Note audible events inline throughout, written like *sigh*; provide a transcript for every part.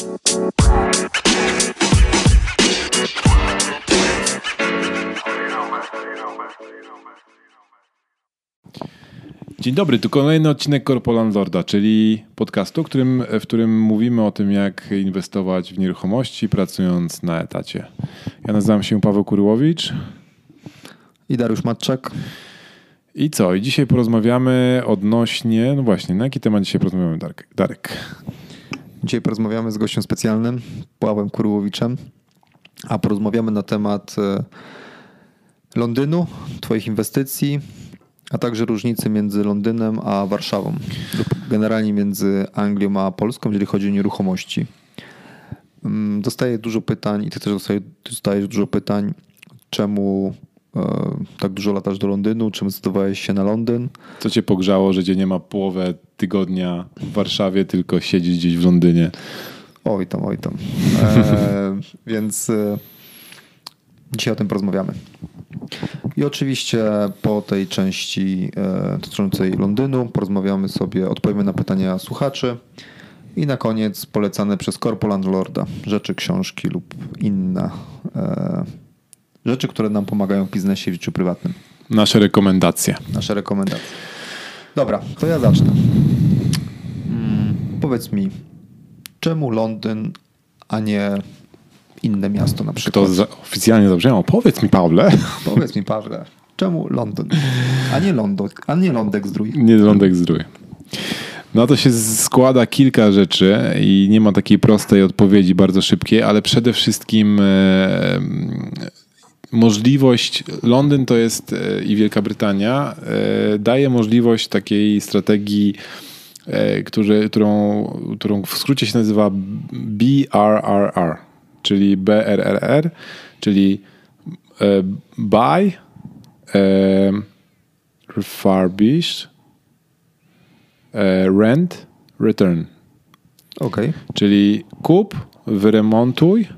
Dzień dobry, tu kolejny odcinek Corpo Landlorda, czyli podcastu, którym, w którym mówimy o tym, jak inwestować w nieruchomości, pracując na etacie. Ja nazywam się Paweł Kuryłowicz. I Dariusz Matczak. I co? I dzisiaj porozmawiamy odnośnie, no właśnie, na jaki temat dzisiaj porozmawiamy, Darek? Darek. Dzisiaj porozmawiamy z gościem specjalnym, Pawłem Kuryłowiczem, a porozmawiamy na temat e, Londynu, Twoich inwestycji, a także różnicy między Londynem a Warszawą, generalnie między Anglią a Polską, jeżeli chodzi o nieruchomości. Mm, dostaję dużo pytań i ty też dostajesz dużo pytań, czemu tak dużo latasz do Londynu, czym zdecydowałeś się na Londyn. Co cię pogrzało, że cię nie ma połowę tygodnia w Warszawie, tylko siedzisz gdzieś w Londynie? Oj tam, oj tam. E, *laughs* więc e, dzisiaj o tym porozmawiamy. I oczywiście po tej części e, dotyczącej Londynu porozmawiamy sobie, odpowiemy na pytania słuchaczy i na koniec polecane przez Corpo Landlorda rzeczy, książki lub inne e, rzeczy, które nam pomagają w biznesie w życiu prywatnym. Nasze rekomendacje. Nasze rekomendacje. Dobra, to ja zacznę. Hmm, powiedz mi, czemu Londyn, a nie inne miasto na przykład. To za, oficjalnie zabrzmiało. Powiedz mi, Pawle. *laughs* Powiedz mi, Pawle, czemu Londyn, a nie Londok, a nie Lądek Zdrój? Nie Lądek Zdrój. No to się składa kilka rzeczy i nie ma takiej prostej odpowiedzi, bardzo szybkiej, ale przede wszystkim e, możliwość, Londyn to jest e, i Wielka Brytania, e, daje możliwość takiej strategii, e, który, którą, którą w skrócie się nazywa BRRR czyli BRRR, czyli buy, refurbish, rent, return. Ok. Czyli kup, wyremontuj,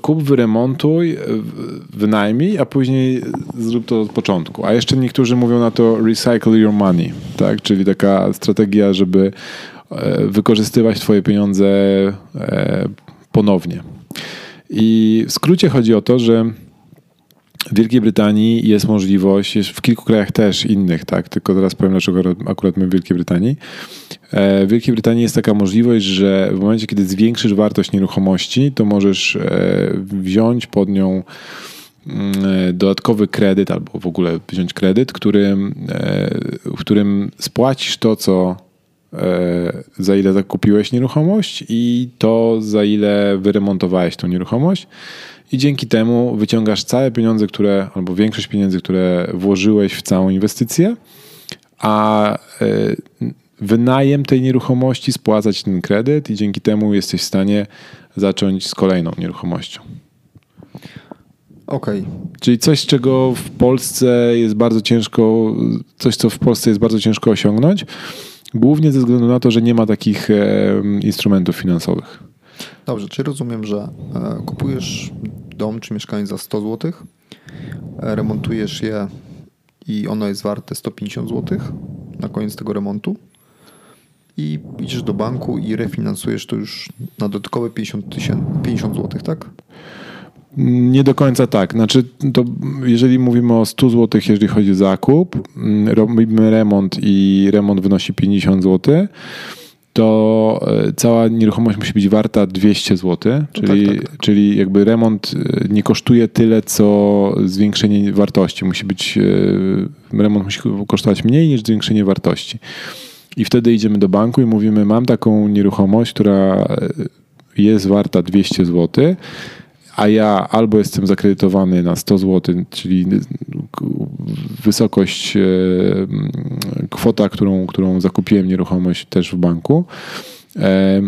kup, wyremontuj, wynajmij, a później zrób to od początku. A jeszcze niektórzy mówią na to recycle your money, tak? czyli taka strategia, żeby E, wykorzystywać Twoje pieniądze e, ponownie. I w skrócie chodzi o to, że w Wielkiej Brytanii jest możliwość, jest w kilku krajach też innych, tak, tylko teraz powiem, dlaczego akurat my w Wielkiej Brytanii. E, w Wielkiej Brytanii jest taka możliwość, że w momencie, kiedy zwiększysz wartość nieruchomości, to możesz wziąć pod nią mm, dodatkowy kredyt albo w ogóle wziąć kredyt, który, w którym spłacisz to, co E, za ile zakupiłeś nieruchomość i to, za ile wyremontowałeś tą nieruchomość. I dzięki temu wyciągasz całe pieniądze, które, albo większość pieniędzy, które włożyłeś w całą inwestycję, a e, wynajem tej nieruchomości spłacać ten kredyt i dzięki temu jesteś w stanie zacząć z kolejną nieruchomością. Okej. Okay. Czyli coś, czego w Polsce jest bardzo ciężko, coś, co w Polsce jest bardzo ciężko osiągnąć, Głównie ze względu na to, że nie ma takich instrumentów finansowych. Dobrze, czy rozumiem, że e, kupujesz dom czy mieszkanie za 100 zł, e, remontujesz je i ono jest warte 150 zł na koniec tego remontu i idziesz do banku i refinansujesz to już na dodatkowe 50, 50 zł, tak? Nie do końca tak. Znaczy, to jeżeli mówimy o 100 zł, jeżeli chodzi o zakup, mm, robimy remont i remont wynosi 50 zł, to e, cała nieruchomość musi być warta 200 zł, czyli, no tak, tak. czyli jakby remont e, nie kosztuje tyle, co zwiększenie wartości. Musi być, e, remont musi kosztować mniej niż zwiększenie wartości. I wtedy idziemy do banku i mówimy, mam taką nieruchomość, która jest warta 200 zł, a ja albo jestem zakredytowany na 100 zł, czyli wysokość, e, kwota, którą, którą zakupiłem nieruchomość też w banku. E,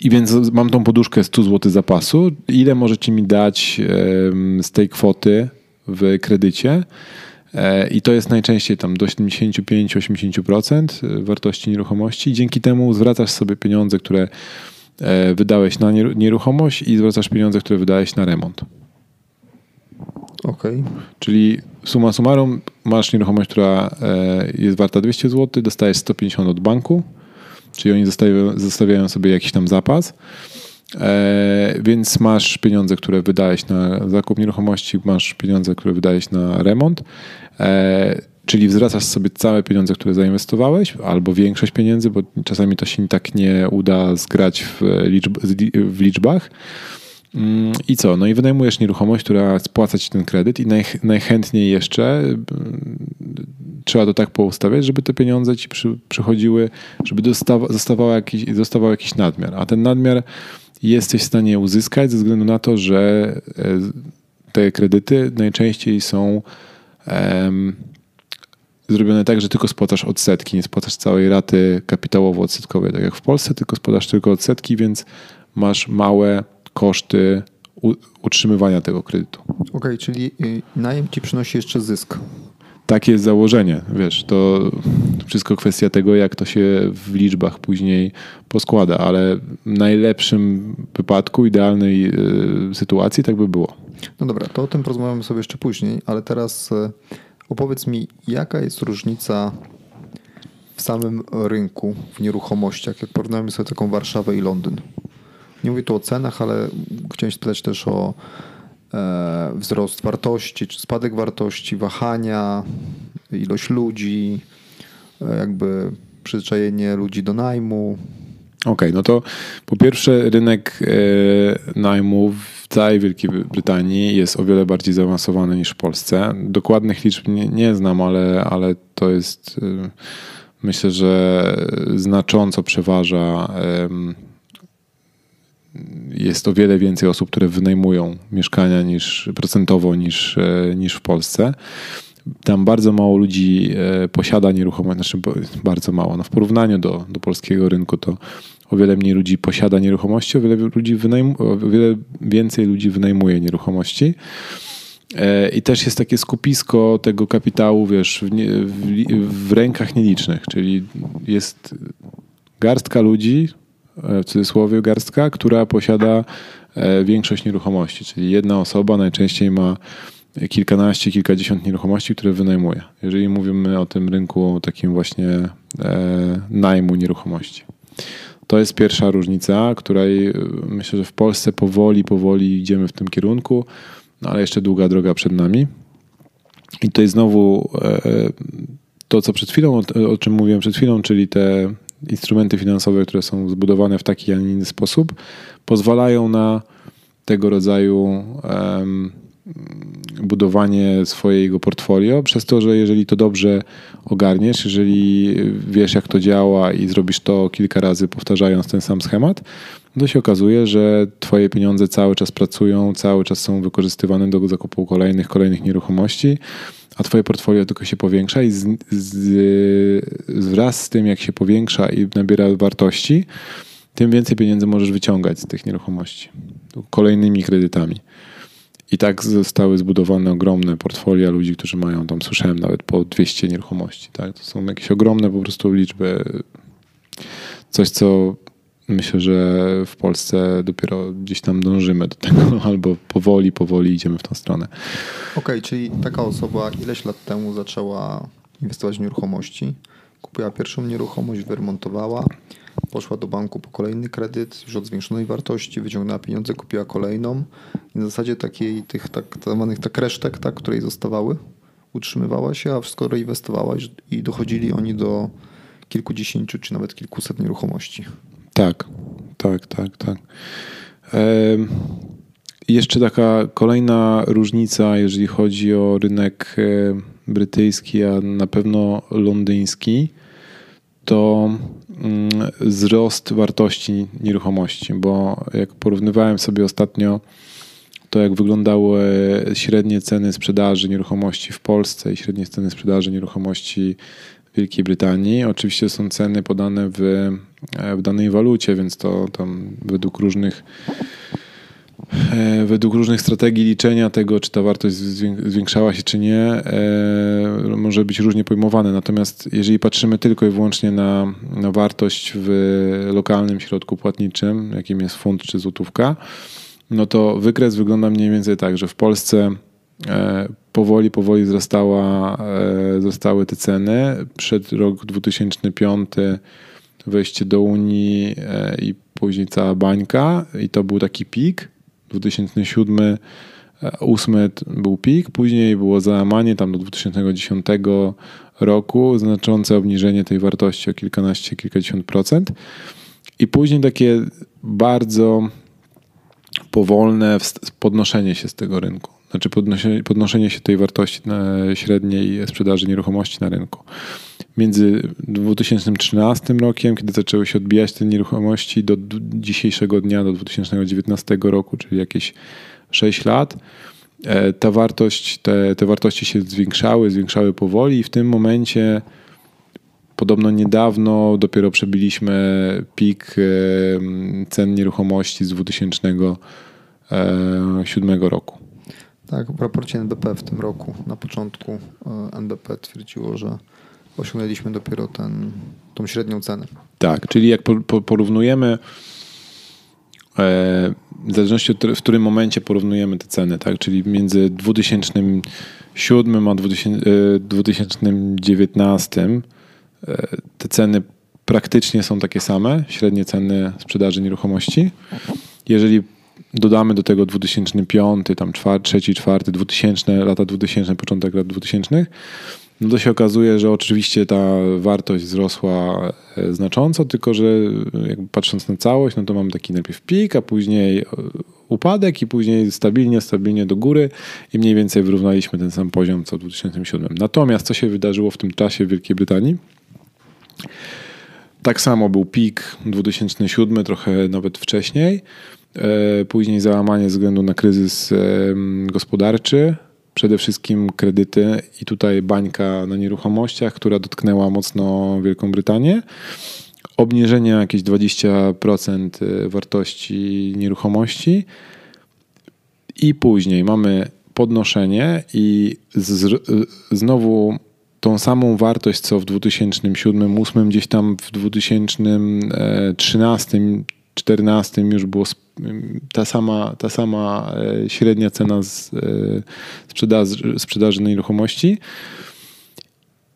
I więc mam tą poduszkę 100 zł zapasu. Ile możecie mi dać z tej kwoty w kredycie? E, I to jest najczęściej tam do 75-80% wartości nieruchomości. Dzięki temu zwracasz sobie pieniądze, które E, wydałeś na nieruchomość i zwracasz pieniądze, które wydałeś na remont. Okej. Okay. Czyli suma summarum, masz nieruchomość, która e, jest warta 200 zł, dostajesz 150 od banku czyli oni zostawiają, zostawiają sobie jakiś tam zapas. E, więc masz pieniądze, które wydałeś na zakup nieruchomości, masz pieniądze, które wydałeś na remont, e, czyli wzracasz sobie całe pieniądze, które zainwestowałeś, albo większość pieniędzy, bo czasami to się tak nie uda zgrać w, liczb, w liczbach. Mm, I co? No i wynajmujesz nieruchomość, która spłaca ci ten kredyt i naj, najchętniej jeszcze mm, trzeba to tak poustawiać, żeby te pieniądze ci przy, przychodziły, żeby dostawa, zostawał, jakiś, dostawał jakiś nadmiar. A ten nadmiar jesteś w stanie uzyskać ze względu na to, że e, te kredyty najczęściej są zrobione tak, że tylko spłacasz odsetki, nie spłacasz całej raty kapitałowo-odsetkowej, tak jak w Polsce, tylko spłacasz tylko odsetki, więc masz małe koszty utrzymywania tego kredytu. Okej, okay, czyli y, najem ci przynosi jeszcze zysk. Takie jest założenie, wiesz, to wszystko kwestia tego, jak to się w liczbach później poskłada, ale w najlepszym wypadku, idealnej y, sytuacji tak by było. No dobra, to o tym porozmawiamy sobie jeszcze później, ale teraz y, opowiedz mi, jaka jest różnica w samym rynku w nieruchomościach, jak porównamy sobie taką Warszawę i Londyn. Nie mówię tu o cenach, ale chciałem spytać też o e, wzrost wartości, czy spadek wartości, wahania, ilość ludzi, e, jakby przyzwyczajenie ludzi do najmu. Okej, okay, no to po pierwsze rynek e, najmu w całej Wielkiej Brytanii jest o wiele bardziej zaawansowany niż w Polsce. Dokładnych liczb nie, nie znam, ale, ale to jest e, myślę, że znacząco przeważa jest o wiele więcej osób, które wynajmują mieszkania niż procentowo niż, e, niż w Polsce. Tam bardzo mało ludzi posiada nieruchomości, znaczy bardzo mało. No w porównaniu do, do polskiego rynku to o wiele mniej ludzi posiada nieruchomości, o wiele, ludzi wynajm, o wiele więcej ludzi wynajmuje nieruchomości. E, I też jest takie skupisko tego kapitału, wiesz, w, nie, w, w rękach nielicznych, czyli jest garstka ludzi, w cudzysłowie garstka, która posiada e, większość nieruchomości, czyli jedna osoba najczęściej ma kilkanaście, kilkadziesiąt nieruchomości, które wynajmuje. Jeżeli mówimy o tym rynku takim właśnie e, najmu nieruchomości. To jest pierwsza różnica, której e, myślę, że w Polsce powoli, powoli idziemy w tym kierunku, no ale jeszcze długa droga przed nami. I jest znowu to, co przed chwilą, o czym mówiłem przed chwilą, czyli te instrumenty finansowe, które są zbudowane w taki, a nie inny sposób, pozwalają na tego rodzaju um, budowanie swojego portfolio, przez to, że jeżeli to dobrze ogarniesz, jeżeli wiesz, jak to działa i zrobisz to kilka razy, powtarzając ten sam schemat, to się okazuje, że Twoje pieniądze cały czas pracują, cały czas są wykorzystywane do zakupu kolejnych, kolejnych nieruchomości a twoje portfolio tylko się powiększa i z, z, wraz z tym, jak się powiększa i nabiera wartości, tym więcej pieniędzy możesz wyciągać z tych nieruchomości kolejnymi kredytami. I tak zostały zbudowane ogromne portfolia ludzi, którzy mają tam, słyszałem nawet po 200 nieruchomości. Tak? To są jakieś ogromne po prostu liczby. Coś, co myślę, że w Polsce dopiero gdzieś tam dążymy do tego, *laughs* albo powoli, powoli idziemy w tą stronę. Okej, okay, czyli taka osoba ileś lat temu zaczęła inwestować w nieruchomości, kupiła pierwszą nieruchomość, wyremontowała, poszła do banku po kolejny kredyt, już od zwiększonej wartości, wyciągnęła pieniądze, kupiła kolejną i w zasadzie takiej tych tak zwanych tak resztek, tak, której zostawały, utrzymywała się, a wszystko reinwestowała i dochodzili oni do kilkudziesięciu czy nawet kilkuset nieruchomości. Tak, tak, tak, tak. jeszcze taka kolejna różnica, jeżeli chodzi o rynek e, brytyjski, a na pewno londyński, to wzrost wartości nieruchomości, bo jak porównywałem sobie ostatnio to, jak wyglądały średnie ceny sprzedaży nieruchomości w Polsce i średnie ceny sprzedaży nieruchomości Wielkiej Brytanii. Oczywiście są ceny podane w, e, w danej walucie, więc to tam według różnych według różnych strategii liczenia tego, czy ta wartość zwiększała się, czy nie, e, może być różnie pojmowane. Natomiast jeżeli patrzymy tylko i wyłącznie na, na wartość w lokalnym środku płatniczym, jakim jest funt czy złotówka, no to wykres wygląda mniej więcej tak, że w Polsce E, powoli, powoli wzrastała, e, wzrastały te ceny. Przed rok 2005 wejście do Unii e, i później cała bańka i to był taki pik. 2007 2008 był pik, później było załamanie tam do 2010 roku, znaczące obniżenie tej wartości o kilkanaście, kilkadziesiąt procent i później takie bardzo powolne podnoszenie się z tego rynku. Znaczy podnoszenie, podnoszenie się tej wartości średniej sprzedaży nieruchomości na rynku. Między 2013 rokiem, kiedy zaczęły się odbijać te nieruchomości, do dzisiejszego dnia, do 2019 roku, czyli jakieś 6 lat, e, ta wartość, te, te wartości się zwiększały, zwiększały powoli i w tym momencie podobno niedawno dopiero przebiliśmy pik e, cen nieruchomości z 2007 e, roku. Tak, w raporcie NBP w tym roku, na początku NBP twierdziło, że osiągnęliśmy dopiero ten, tą średnią cenę. Tak, czyli jak porównujemy w zależności od w którym momencie porównujemy te ceny, tak? czyli między 2007 a 2019 e, e, te ceny praktycznie są takie same, średnie ceny sprzedaży nieruchomości. Jeżeli dodamy do tego 2005, tam 4, 3, 4, 2000, lata 2000, początek lat 2000, no to się okazuje, że oczywiście ta wartość wzrosła e, znacząco, tylko że jakby patrząc na całość, no to mamy taki najpierw pik, a później e, upadek i później stabilnie, stabilnie do góry i mniej więcej wyrównaliśmy ten sam poziom co w 2007. Natomiast co się wydarzyło w tym czasie w Wielkiej Brytanii? Tak samo był pik 2007, trochę nawet wcześniej. E, później załamanie ze względu na kryzys gospodarczy, przede wszystkim kredyty i tutaj bańka na nieruchomościach, która dotknęła mocno Wielką Brytanię. Obniżenie jakieś 20% y, wartości nieruchomości i później mamy podnoszenie i z, y, znowu tą samą wartość, co w 2007-2008, gdzieś tam w 2013 2014 już było ta sama, ta sama e, średnia cena z, e, sprzedaży, sprzedaży nieruchomości.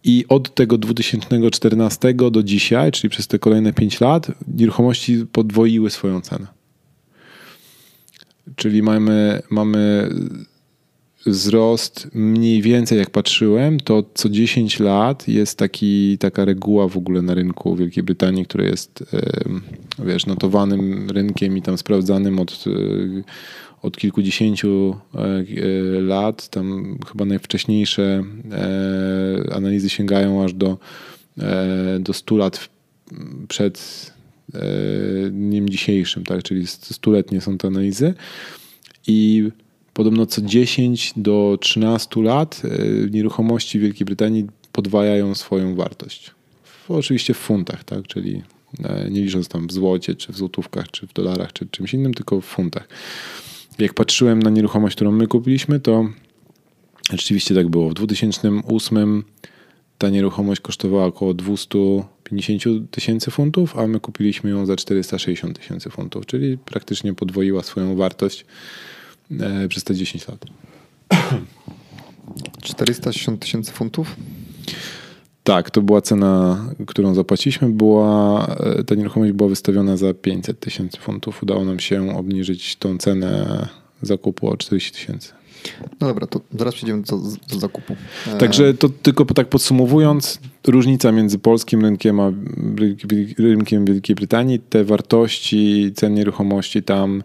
I od tego 2014 do dzisiaj, czyli przez te kolejne 5 lat, nieruchomości podwoiły swoją cenę. Czyli mamy, mamy wzrost mniej więcej jak patrzyłem, to co 10 lat jest taki, taka reguła w ogóle na rynku Wielkiej Brytanii, który jest wiesz, notowanym rynkiem i tam sprawdzanym od, e, od kilkudziesięciu e, lat. Tam chyba najwcześniejsze e, analizy sięgają aż do, do 100 lat przed dniem dzisiejszym, tak? czyli stuletnie są te analizy. I Podobno co 10 do 13 lat e, nieruchomości w Wielkiej Brytanii podwajają swoją wartość. Oczywiście w funtach, tak? czyli e, nie licząc tam w złocie, czy w złotówkach, czy w dolarach, czy czymś innym, tylko w funtach. Jak patrzyłem na nieruchomość, którą my kupiliśmy, to rzeczywiście tak było. W 2008 ta nieruchomość kosztowała około 250 tysięcy funtów, a my kupiliśmy ją za 460 tysięcy funtów, czyli praktycznie podwoiła swoją wartość przez te 10 lat. *coughs* 460 tysięcy funtów? Tak, to była cena, którą zapłaciliśmy. Była, e, ta nieruchomość była wystawiona za 500 tysięcy funtów. Udało nam się obniżyć tą cenę zakupu o 40 tysięcy. No dobra, to zaraz przejdziemy do, do zakupu. E, Także to tylko tak podsumowując, różnica między polskim rynkiem a rynkiem Wielkiej Brytanii, te wartości cen nieruchomości tam E,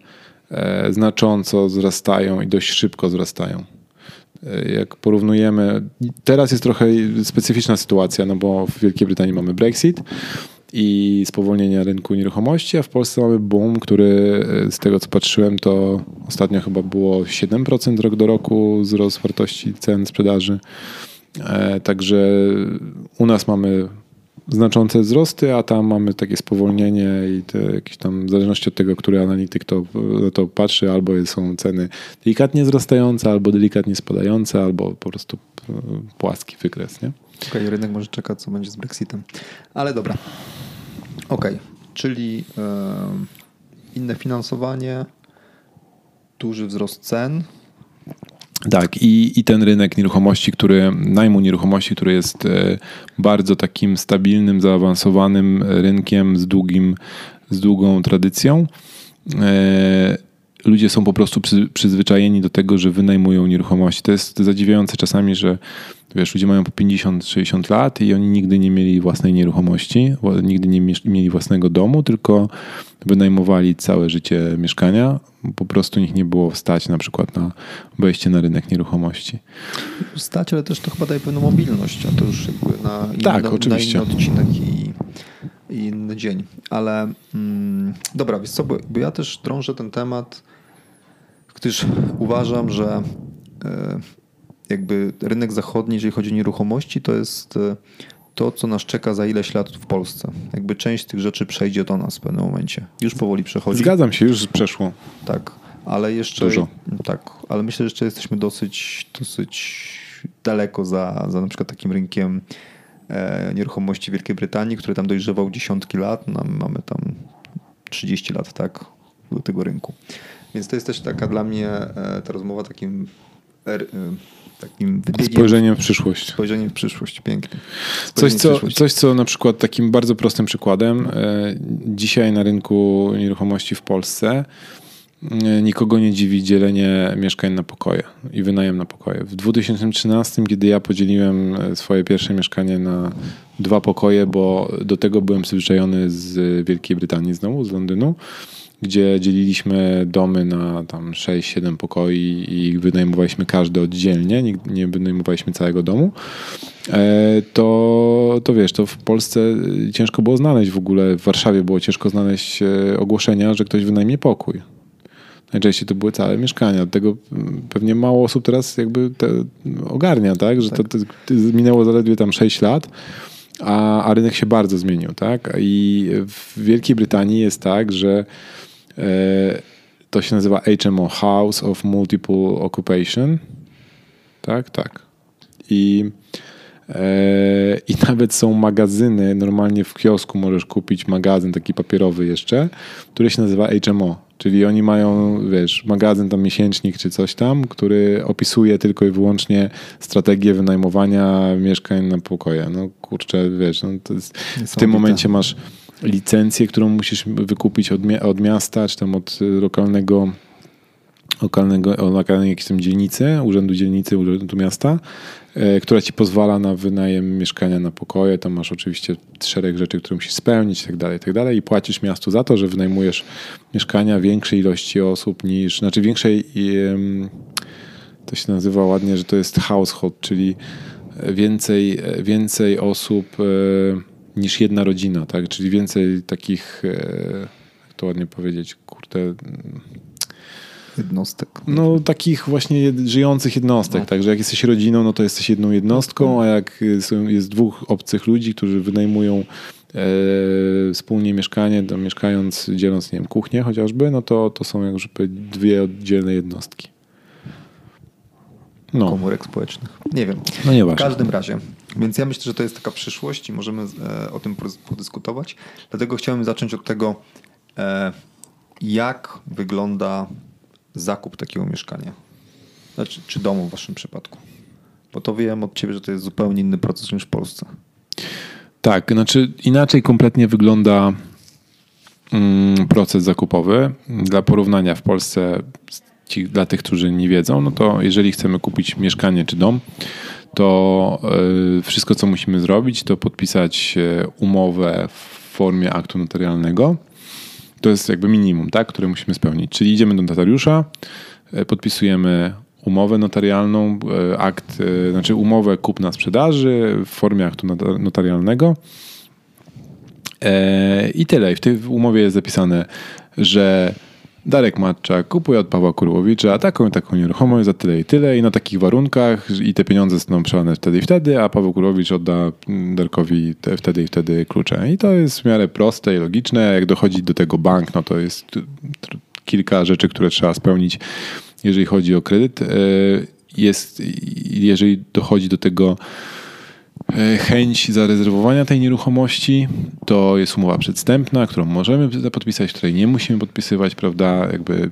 znacząco wzrastają i dość szybko wzrastają. E, jak porównujemy, teraz jest trochę specyficzna sytuacja, no bo w Wielkiej Brytanii mamy Brexit i spowolnienie rynku nieruchomości, a w Polsce mamy boom, który e, z tego co patrzyłem, to ostatnio chyba było 7% rok do roku wzrost wartości cen sprzedaży. Także u nas mamy znaczące wzrosty, a tam mamy takie spowolnienie i te jakieś tam, w zależności od tego, który analityk to, to patrzy, albo są ceny delikatnie wzrastające, albo delikatnie spadające, albo po prostu e, płaski wykres, nie? Okej, okay, rynek może czekać, co będzie z Brexitem. Ale dobra. Okej, okay. czyli inne finansowanie, duży wzrost cen, Tak, i, i ten rynek nieruchomości, który, najmu nieruchomości, który jest e, bardzo takim stabilnym, zaawansowanym rynkiem z, długim, z długą tradycją. E, ludzie są po prostu przy, przyzwyczajeni do tego, że wynajmują nieruchomości. To jest zadziwiające czasami, że wiesz, ludzie mają po 50-60 lat i oni nigdy nie mieli własnej nieruchomości, nigdy nie mieli własnego domu, tylko wynajmowali całe życie mieszkania. Po prostu nich nie było stać na przykład na wejście na rynek nieruchomości. Stać, ale też to chyba daje pewną mobilność, a to już jakby na inny, tak, oczywiście. na inny odcinek i, i inny dzień. Ale mm, dobra, wiesz co, bo, bo ja też drążę ten temat, gdyż uważam, że e, jakby rynek zachodni, jeżeli chodzi o nieruchomości, to jest e, to, co nas czeka za ileś lat w Polsce. Jakby część tych rzeczy przejdzie do nas w pewnym momencie. Już powoli przechodzi. Zgadzam się, już przeszło. Tak, ale jeszcze. Dużo. Tak, ale myślę, że jeszcze jesteśmy dosyć, dosyć daleko za, za na przykład takim rynkiem e, nieruchomości Wielkiej Brytanii, który tam dojrzewał dziesiątki lat. No, mamy tam 30 lat, tak, do tego rynku. Więc to jest też taka dla mnie e, ta rozmowa takim e, takim wybiegiem. Spojrzeniem w przyszłość. Spojrzeniem w przyszłość, pięknie. Coś co, coś, co na przykład takim bardzo prostym przykładem, e, dzisiaj na rynku nieruchomości w Polsce e, nikogo nie dziwi dzielenie mieszkań na pokoje i wynajem na pokoje. W 2013, kiedy ja podzieliłem e, swoje pierwsze mieszkanie na dwa pokoje, bo do tego byłem przyzwyczajony z Wielkiej Brytanii znowu, z Londynu, gdzie dzieliliśmy domy na tam 6-7 pokoi i wynajmowaliśmy każdy oddzielnie, nie, nie wynajmowaliśmy całego domu, e, to, to wiesz, to w Polsce ciężko było znaleźć w ogóle, w Warszawie było ciężko znaleźć e, ogłoszenia, że ktoś wynajmie pokój. Najczęściej to były całe mieszkania. Dlatego pewnie mało osób teraz jakby ogarnia, tak? Że tak. To, to minęło zaledwie tam 6 lat a, a rynek się bardzo zmienił, tak? I w Wielkiej Brytanii jest tak, że E, to się nazywa HMO, House of Multiple Occupation. Tak, tak. I, e, I *laughs* nawet są magazyny, normalnie w kiosku możesz kupić magazyn taki papierowy jeszcze, który się nazywa HMO. Czyli oni mają, wiesz, magazyn tam miesięcznik czy coś tam, który opisuje tylko i wyłącznie strategię wynajmowania mieszkań na pokoje. No kurczę, wiesz, no w tym momencie masz licencję, którą musisz wykupić od, od miasta, czy tam od lokalnego lokalnego, lokalnej jakiejś tam dzielnicy, urzędu dzielnicy, urzędu miasta, e, która ci pozwala na wynajem mieszkania na pokoje. Tam masz oczywiście szereg rzeczy, które musisz spełnić i tak dalej, i tak. I płacisz miastu za to, że wynajmujesz mieszkania większej ilości osób niż, znaczy większej, to się nazywa ładnie, że to jest household, czyli więcej, więcej osób e, niż jedna rodzina, tak? Czyli więcej takich, e, jak to ładnie powiedzieć, kurde... Jednostek. No takich właśnie żyjących jednostek, no. także jak jesteś rodziną, no to jesteś jedną jednostką, a jak jest dwóch obcych ludzi, którzy wynajmują e, wspólnie mieszkanie, to mieszkając, dzieląc, nie wiem, kuchnię chociażby, no to, to są jakby dwie oddzielne jednostki. No. Komórek społecznych. Nie wiem. No nie W każdym razie. Więc ja myślę, że to jest taka przyszłość i możemy e, o tym podyskutować. Dlatego chciałem zacząć od tego, e, jak wygląda zakup takiego mieszkania. Znaczy, czy domu w waszym przypadku. Bo to wiem od ciebie, że to jest zupełnie inny proces niż w Polsce. Tak, znaczy inaczej kompletnie wygląda mm, proces zakupowy. Dla porównania w Polsce, ci, dla tych, którzy nie wiedzą, no to jeżeli chcemy kupić mieszkanie czy dom, to e, wszystko, co musimy zrobić, to podpisać e, umowę w formie aktu notarialnego. To jest jakby minimum, tak, które musimy spełnić. Czyli idziemy do notariusza, e, podpisujemy umowę notarialną, akt, znaczy umowę kupna sprzedaży w formie aktu notarialnego. I tyle. W tej umowie jest zapisane, że Darek Matczak kupuje od Pawła Kurłowicza taką i taką nieruchomość za tyle i tyle i na takich warunkach i te pieniądze zostaną przelane wtedy i wtedy, a Paweł Kurłowicz odda Darkowi te, wtedy i wtedy klucze. I to jest w miarę proste i logiczne. Jak dochodzi do tego bank, no to jest kilka rzeczy, które trzeba spełnić, jeżeli chodzi o kredyt. E, jest, jeżeli dochodzi do tego chęć zarezerwowania tej nieruchomości. To jest umowa przedstępna, którą możemy podpisać, której nie musimy podpisywać, prawda? Jakby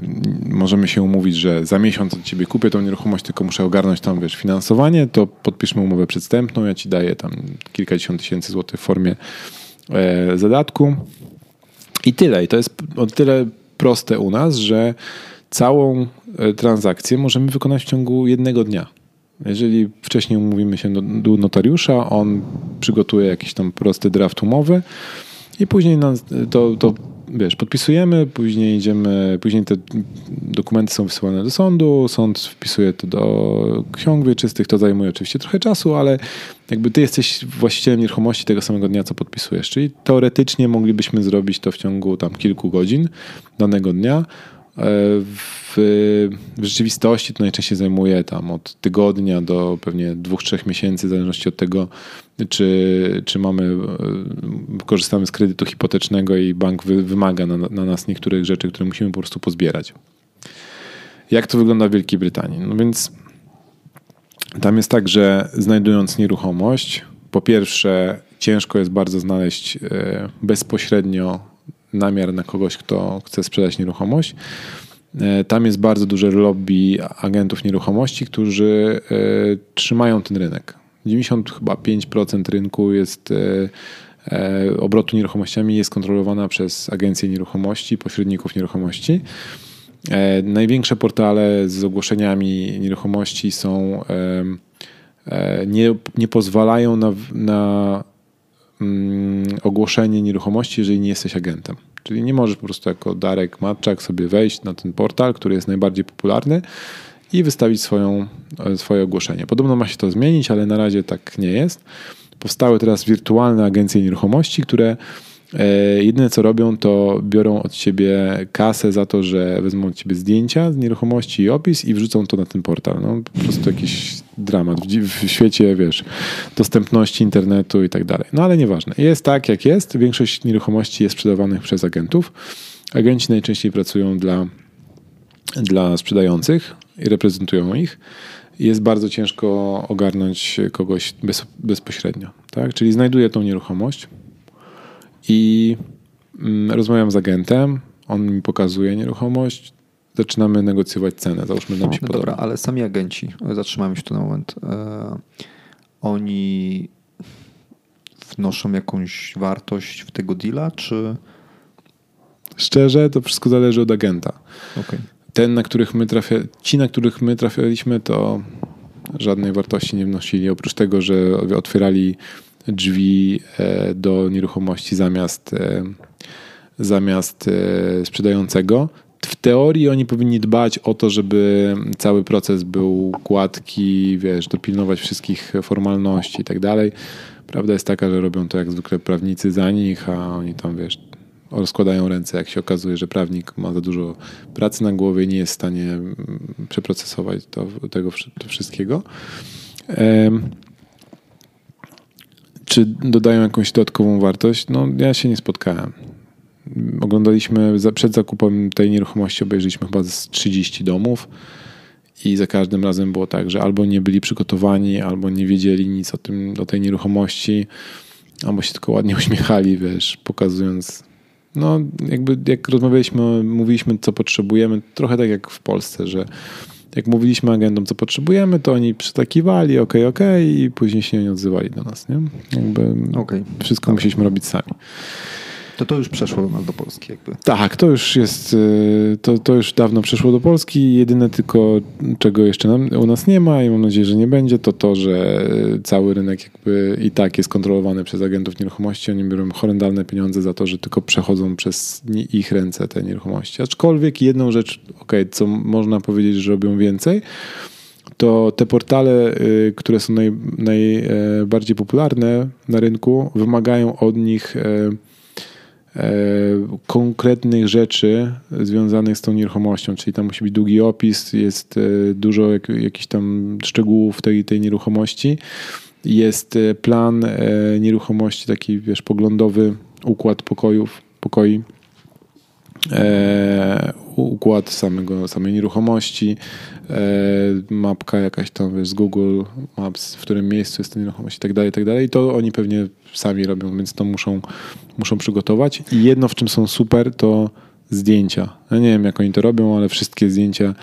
możemy się umówić, że za miesiąc od ciebie kupię tą nieruchomość, tylko muszę ogarnąć tam, wiesz, finansowanie, to podpiszmy umowę przedstępną, ja ci daję tam kilkadziesiąt tysięcy złotych w formie e, zadatku. I tyle. I to jest o tyle proste u nas, że całą e, transakcję możemy wykonać w ciągu jednego dnia. Jeżeli wcześniej umówimy się do notariusza, on przygotuje jakiś tam prosty draft umowy i później to, to wiesz, podpisujemy, później idziemy, później te dokumenty są wysyłane do sądu, sąd wpisuje to do ksiąg wieczystych, to zajmuje oczywiście trochę czasu, ale jakby ty jesteś właścicielem nieruchomości tego samego dnia, co podpisujesz, czyli teoretycznie moglibyśmy zrobić to w ciągu tam kilku godzin danego dnia, w, w, rzeczywistości to najczęściej zajmuje tam od tygodnia do pewnie dwóch, trzech miesięcy, w zależności od tego, czy, czy mamy, e, korzystamy z kredytu hipotecznego i bank wy, wymaga na, na nas niektórych rzeczy, które musimy po prostu pozbierać. Jak to wygląda w Wielkiej Brytanii? No więc tam jest tak, że znajdując nieruchomość, po pierwsze, ciężko jest bardzo znaleźć e, bezpośrednio namiar na kogoś, kto chce sprzedać nieruchomość. E, tam jest bardzo duże lobby agentów nieruchomości, którzy e, trzymają ten rynek. 90 chyba 5% rynku jest e, obrotu nieruchomościami jest kontrolowana przez agencje nieruchomości, pośredników nieruchomości. Największe portale z ogłoszeniami nieruchomości są nie, nie pozwalają na, na ogłoszenie nieruchomości, jeżeli nie jesteś agentem. Czyli nie możesz po prostu jako Darek Matczak sobie wejść na ten portal, który jest najbardziej popularny i wystawić swoją, e, swoje ogłoszenie. Podobno ma się to zmienić, ale na razie tak nie jest. Powstały teraz wirtualne agencje nieruchomości, które jedyne co robią, to biorą od ciebie kasę za to, że wezmą od ciebie zdjęcia z nieruchomości i opis i wrzucą to na ten portal. No, po prostu jakiś dramat w, świecie, wiesz, dostępności internetu i tak dalej. No ale nieważne. Jest tak, jak jest. Większość nieruchomości jest sprzedawanych przez agentów. Agenci najczęściej pracują dla, dla sprzedających i reprezentują ich. Jest bardzo ciężko ogarnąć kogoś bez, bezpośrednio. Tak? Czyli znajduje tą nieruchomość, i mm, rozmawiam z agentem, on mi pokazuje nieruchomość, zaczynamy negocjować cenę, załóżmy nam się no podoba. Dobra, ale sami agenci, zatrzymamy się tu na moment, e, oni wnoszą jakąś wartość w tego deala, czy... Szczerze, to wszystko zależy od agenta. Okay. Ten, na których my trafia... Ci, na których my trafialiśmy, to żadnej wartości nie wnosili, oprócz tego, że otwierali drzwi e, do nieruchomości zamiast, e, zamiast e, sprzedającego. W teorii oni powinni dbać o to, żeby cały proces był gładki, wiesz, dopilnować wszystkich formalności i tak dalej. Prawda jest taka, że robią to jak zwykle prawnicy za nich, a oni tam, wiesz, rozkładają ręce, jak się okazuje, że prawnik ma za dużo pracy na głowie i nie jest w stanie mm, przeprocesować to, tego to wszystkiego. Czy dodają jakąś dodatkową wartość? No, ja się nie spotkałem. Oglądaliśmy, przed zakupem tej nieruchomości obejrzeliśmy chyba z 30 domów i za każdym razem było tak, że albo nie byli przygotowani, albo nie wiedzieli nic o, tym, o tej nieruchomości, albo się tylko ładnie *laughs* uśmiechali, wiesz, pokazując no jakby jak rozmawialiśmy, mówiliśmy co potrzebujemy, trochę tak jak w Polsce, że jak mówiliśmy agentom, co potrzebujemy, to oni przytakiwali, ok, ok, i później się nie odzywali do nas. Nie? Jakby okay. Wszystko okay. musieliśmy robić sami. To to już przeszło do nas do Polski jakby. Tak, to już jest, y, to, to już dawno przeszło do Polski. Jedyne tylko, czego jeszcze nam, u nas nie ma i mam nadzieję, że nie będzie, to to, że cały rynek jakby i tak jest kontrolowany przez agentów nieruchomości. Oni biorą horrendalne pieniądze za to, że tylko przechodzą przez ich ręce te nieruchomości. Aczkolwiek jedną rzecz, ok, co można powiedzieć, że robią więcej, to te portale, y, które są naj, najbardziej e, popularne na rynku, wymagają od nich E, konkretnych rzeczy związanych z tą nieruchomością, czyli tam musi być długi opis, jest e, dużo jak, jakichś tam szczegółów tej, tej nieruchomości, jest e, plan nieruchomości, taki wiesz, poglądowy układ pokojów, pokoi, układ samego, samej nieruchomości, e, mapka jakaś tam z Google Maps, w którym miejscu jest ta nieruchomość i tak dalej, i tak dalej. I to oni pewnie sami robią, więc to muszą, muszą przygotować. I jedno, w czym są super, to zdjęcia. Ja nie wiem, jak oni to robią, ale wszystkie zdjęcia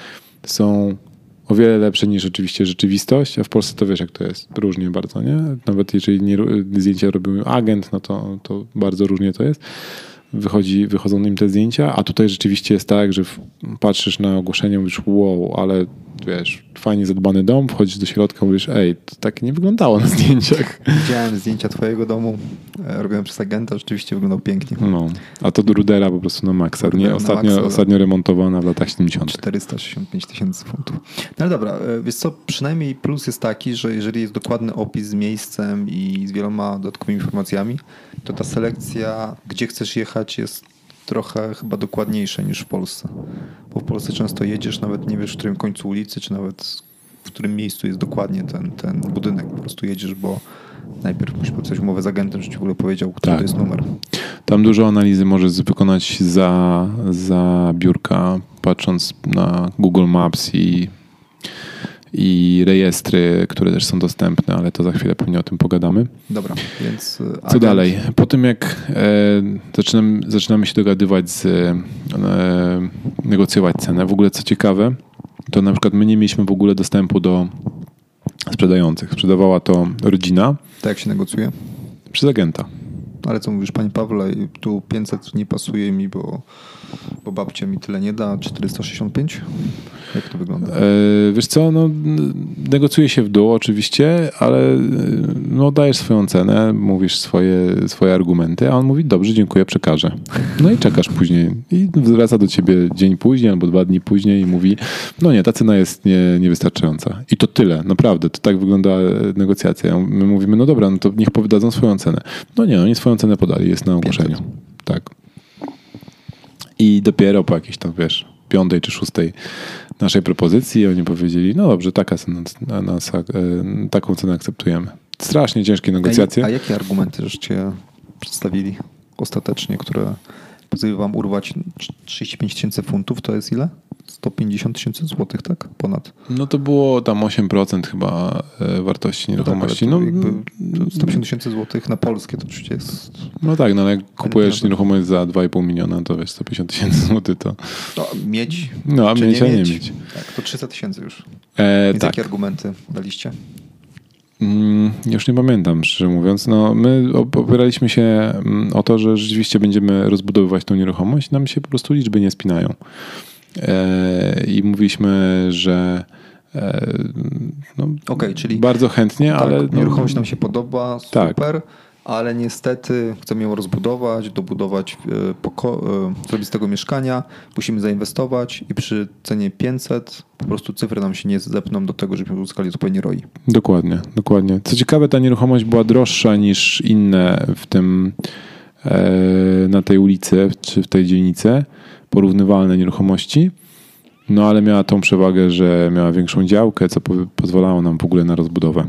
są o wiele lepsze niż oczywiście rzeczywistość, a w Polsce to wiesz, jak to jest. Różnie bardzo, nie? Nawet jeżeli nie, zdjęcia robił agent, no to, to bardzo różnie to jest wychodzi, wychodzą im te zdjęcia, a tutaj rzeczywiście jest tak, że patrzysz na ogłoszenie, mówisz wow, ale wiesz, fajnie zadbany dom, wchodzisz do środka, mówisz ej, to tak nie wyglądało na zdjęciach. Widziałem zdjęcia twojego domu, e, robiłem przez agenta, rzeczywiście wyglądał pięknie. No, a to do Rudera po prostu na maksa. Nie, ostatnio, maksa, ostatnio remontowana w latach 70. 465 tysięcy funtów. No ale dobra, e, wiesz co, przynajmniej plus jest taki, że jeżeli jest dokładny opis z miejscem i z wieloma dodatkowymi informacjami, to ta selekcja, gdzie chcesz jechać jest trochę chyba dokładniejsze niż w Polsce. Bo w Polsce często jedziesz, nawet nie wiesz w którym końcu ulicy, czy nawet w którym miejscu jest dokładnie ten, ten budynek. Po prostu jedziesz, bo najpierw musisz podpisać umowę z agentem, żeby ci w ogóle powiedział, który tak. to jest numer. Tam dużo analizy możesz wykonać za, za biurka, patrząc na Google Maps i i rejestry, które też są dostępne, ale to za chwilę pewnie o tym pogadamy. Dobra, więc. E, agent... Co dalej? Po tym jak e, zaczynamy, zaczynamy się dogadywać z, e, negocjować cenę, w ogóle co ciekawe, to na przykład my nie mieliśmy w ogóle dostępu do sprzedających. Sprzedawała to rodzina. Tak jak się negocjuje? Przez agenta. Ale co mówisz, panie Pawle, tu 500 nie pasuje mi, bo, bo babcia mi tyle nie da, 465? Jak to wygląda? E, wiesz co, no, negocjuje się w dół oczywiście, ale e, no, dajesz swoją cenę, mówisz swoje, swoje argumenty, a on mówi, dobrze, dziękuję, przekażę. No i czekasz później. I wraca do ciebie dzień później albo dwa dni później i mówi, no nie, ta cena jest nie, niewystarczająca. I to tyle, naprawdę, to tak wygląda negocjacja. My mówimy, no dobra, no to niech powiedzą swoją cenę. No nie, oni swoją cenę podali, jest na ogłoszeniu. Tak. I dopiero po jakiejś tam, wiesz, piątej czy szóstej naszej propozycji oni powiedzieli, no dobrze, taka cena, nas, e, taką cenę akceptujemy. Strasznie ciężkie negocjacje. A, a jakie argumenty żeście przedstawili ostatecznie, które pozwoliły wam urwać 35 tysięcy funtów, to jest ile? 150 tysięcy złotych, tak? Ponad. No to było tam 8% chyba e, wartości no tak, nieruchomości. No, no 150 tysięcy złotych na polskie to oczywiście jest... No tak, no ale jak kupujesz nieruchomość za 2,5 miliona, to wiesz, 150 tysięcy *laughs* złotych to... No, mieć. No, a mieć, nie a nie mieć. Tak, to 300 tysięcy już. E, Więc tak. jakie argumenty daliście? Mm, już nie pamiętam, szczerze mówiąc. No, my opieraliśmy się mm, o to, że rzeczywiście będziemy rozbudowywać tą nieruchomość. Nam się po prostu liczby nie spinają. E, I mówiliśmy, że e, no, okay, czyli bardzo chętnie, tak, ale. No, nieruchomość nam się podoba, tak. super. Tak ale niestety chcemy ją rozbudować, dobudować, e, poko- zrobić z tego mieszkania, musimy zainwestować i przy cenie 500 po prostu cyfry nam się nie zepną do tego, żebyśmy uzyskali zupełnie ROI. Dokładnie, dokładnie. Co ciekawe, ta nieruchomość była droższa niż inne w tym na tej ulicy czy w tej dzielnicy porównywalne nieruchomości. No ale miała tą przewagę, że miała większą działkę, co po pozwalało nam w ogóle na rozbudowę.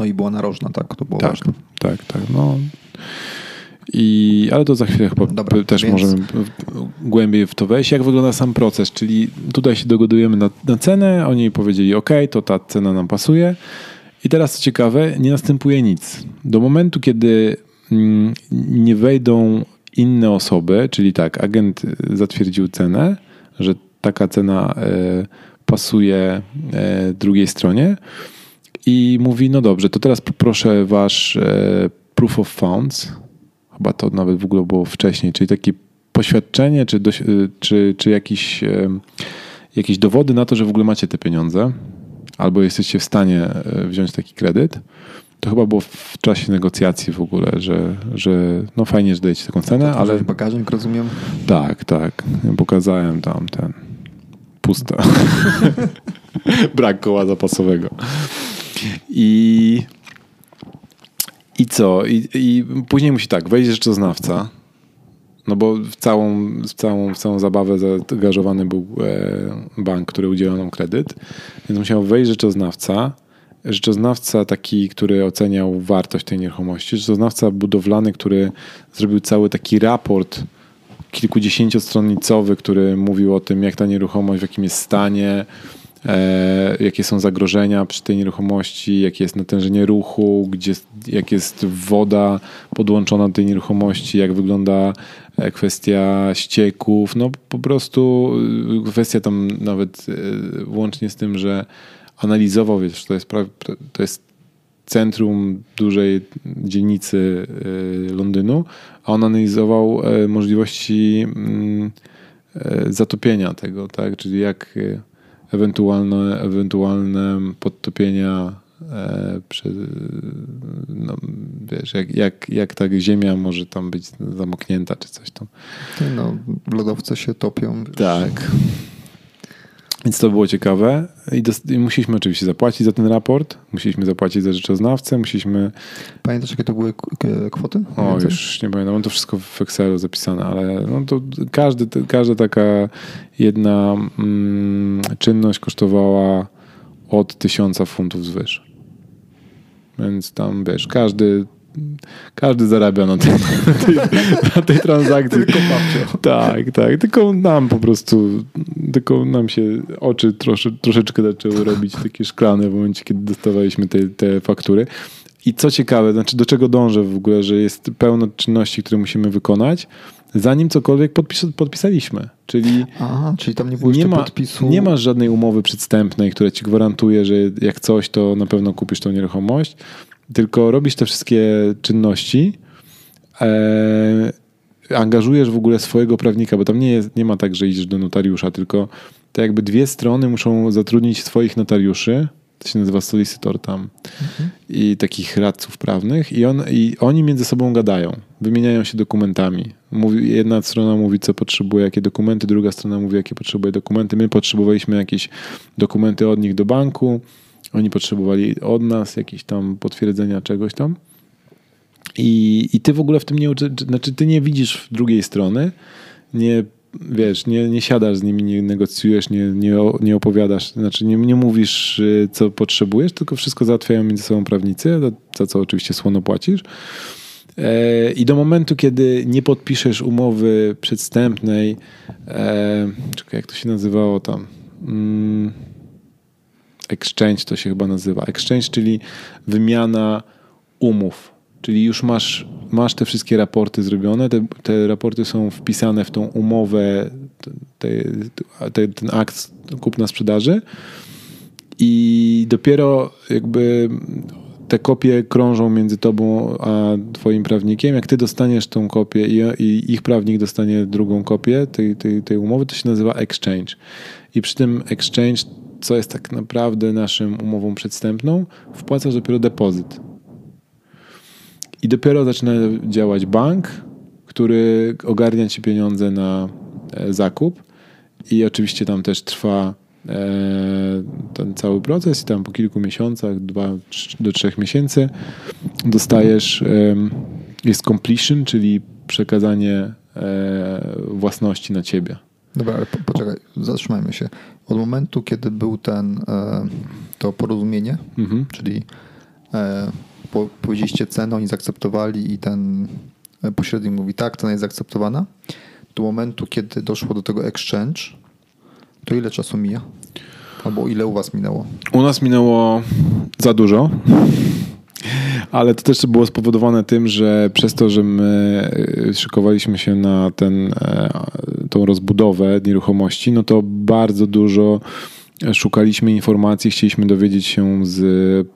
No i była narożna, tak? To było tak, ważne. Tak, tak. No. I, ale to za chwilę chyba Dobra, też więc... możemy głębiej w to wejść. Jak wygląda sam proces? Czyli tutaj się dogodujemy na, na cenę, oni powiedzieli ok, to ta cena nam pasuje. I teraz co ciekawe, nie następuje nic. Do momentu, kiedy mm, nie wejdą inne osoby, czyli tak, agent zatwierdził cenę, że taka cena e, pasuje e, drugiej stronie i mówi, no dobrze, to teraz poproszę wasz e, proof of funds, chyba to nawet w ogóle było wcześniej, czyli takie poświadczenie, czy, czy, czy jakiś, jakieś dowody na to, że w ogóle macie te pieniądze, albo jesteście w stanie wziąć taki kredyt. To chyba było w czasie negocjacji w ogóle, że, że no fajnie, że dajecie taką cenę, ale... bagażnik, rozumiem? Tak, tak. Pokazałem tam ten... Pusta. *laughs* Brak koła zapasowego. I... I co? I, I później musi tak, wejść rzeczoznawca, no bo w całą, w całą, w całą zabawę zaangażowany był e, bank, który udzielał nam kredyt, więc musiał wejść rzeczoznawca, rzeczoznawca taki, który oceniał wartość tej nieruchomości, rzeczoznawca budowlany, który zrobił cały taki raport kilkudziesięciostronicowy, który mówił o tym, jak ta nieruchomość, w jakim jest stanie, jakie są zagrożenia przy tej nieruchomości, jakie jest natężenie ruchu, gdzie, jak jest woda podłączona do tej nieruchomości, jak wygląda e, kwestia ścieków, no po prostu e, kwestia tam nawet e, włącznie z tym, że analizował, wiesz, to jest, to jest centrum dużej dzielnicy Londynu, a on analizował możliwości mm, zatopienia tego, tak? Czyli jak ewentualne, ewentualne podtopienia e, no, wiesz, jak, jak, jak ta ziemia może tam być zamoknięta czy coś tam. No, lodowce się topią. Tak. Więc to było ciekawe. I, I, musieliśmy oczywiście zapłacić za ten raport, musieliśmy zapłacić za rzeczoznawcę, musieliśmy... Pamiętasz, jakie to były kwoty? O, już nie pamiętam, mam to wszystko w Excelu zapisane, ale no to każdy, każda taka jedna mm, czynność kosztowała od tysiąca funtów zwyż. Więc tam, wiesz, każdy każdy zarabia na tej, na tej, na tej transakcji. Tylko babcia. Tak, tak. Tylko nam po prostu, tylko nam się oczy trosze, troszeczkę zaczęły robić takie szklane w momencie, kiedy dostawaliśmy te, te faktury. I co ciekawe, znaczy do czego dążę w ogóle, że jest pełno czynności, które musimy wykonać, zanim cokolwiek podpis podpisaliśmy. Czyli, Aha, czyli tam nie było nie ma, podpisu. Nie masz żadnej umowy przedstępnej, która ci gwarantuje, że jak coś, to na pewno kupisz tą nieruchomość tylko robisz te wszystkie czynności, e, angażujesz w ogóle swojego prawnika, bo tam nie, jest, nie ma tak, że idziesz do notariusza, tylko te jakby dwie strony muszą zatrudnić swoich notariuszy, to się nazywa solicitor tam, mhm. i takich radców prawnych i, on, i oni między sobą gadają, wymieniają się dokumentami. Mówi, jedna strona mówi, co potrzebuje, jakie dokumenty, druga strona mówi, jakie potrzebuje dokumenty. My potrzebowaliśmy jakieś dokumenty od nich do banku, oni potrzebowali od nas jakieś tam potwierdzenia czegoś tam. I, I ty w ogóle w tym nie znaczy ty nie widzisz drugiej strony, nie wiesz, nie, nie siadasz z nimi, nie negocjujesz, nie, nie, nie opowiadasz, znaczy nie, nie mówisz, y, co potrzebujesz, tylko wszystko załatwiają między sobą prawnicy, za, za co oczywiście słono płacisz. E, I do momentu, kiedy nie podpiszesz umowy przedstępnej, e, czekaj, jak to się nazywało tam? Mm, exchange to się chyba nazywa. Exchange, czyli wymiana umów. Czyli już masz, masz te wszystkie raporty zrobione, te, te raporty są wpisane w tą umowę, te, te, ten akt kupna-sprzedaży i dopiero jakby te kopie krążą między tobą a twoim prawnikiem. Jak ty dostaniesz tą kopię i, i ich prawnik dostanie drugą kopię tej, tej, tej umowy, to się nazywa exchange. I przy tym exchange co jest tak naprawdę naszą umową przedstępną, wpłacasz dopiero depozyt. I dopiero zaczyna działać bank, który ogarnia ci pieniądze na e, zakup i oczywiście tam też trwa e, ten cały proces i tam po kilku miesiącach, dwa do trzech miesięcy dostajesz, jest completion, czyli przekazanie e, własności na ciebie. Dobra, ale poczekaj, zatrzymajmy się. Od momentu, kiedy był ten, e, to porozumienie, mhm. czyli e, powiedzieliście cenę, oni zaakceptowali i ten e, pośrednik mówi tak, cena jest zaakceptowana, do momentu, kiedy doszło do tego exchange, to ile czasu mija? Albo ile u was minęło? U nas minęło za dużo. Ale to też było spowodowane tym, że przez to, że my szykowaliśmy się na ten, tą rozbudowę nieruchomości, no to bardzo dużo szukaliśmy informacji, chcieliśmy dowiedzieć się z mm,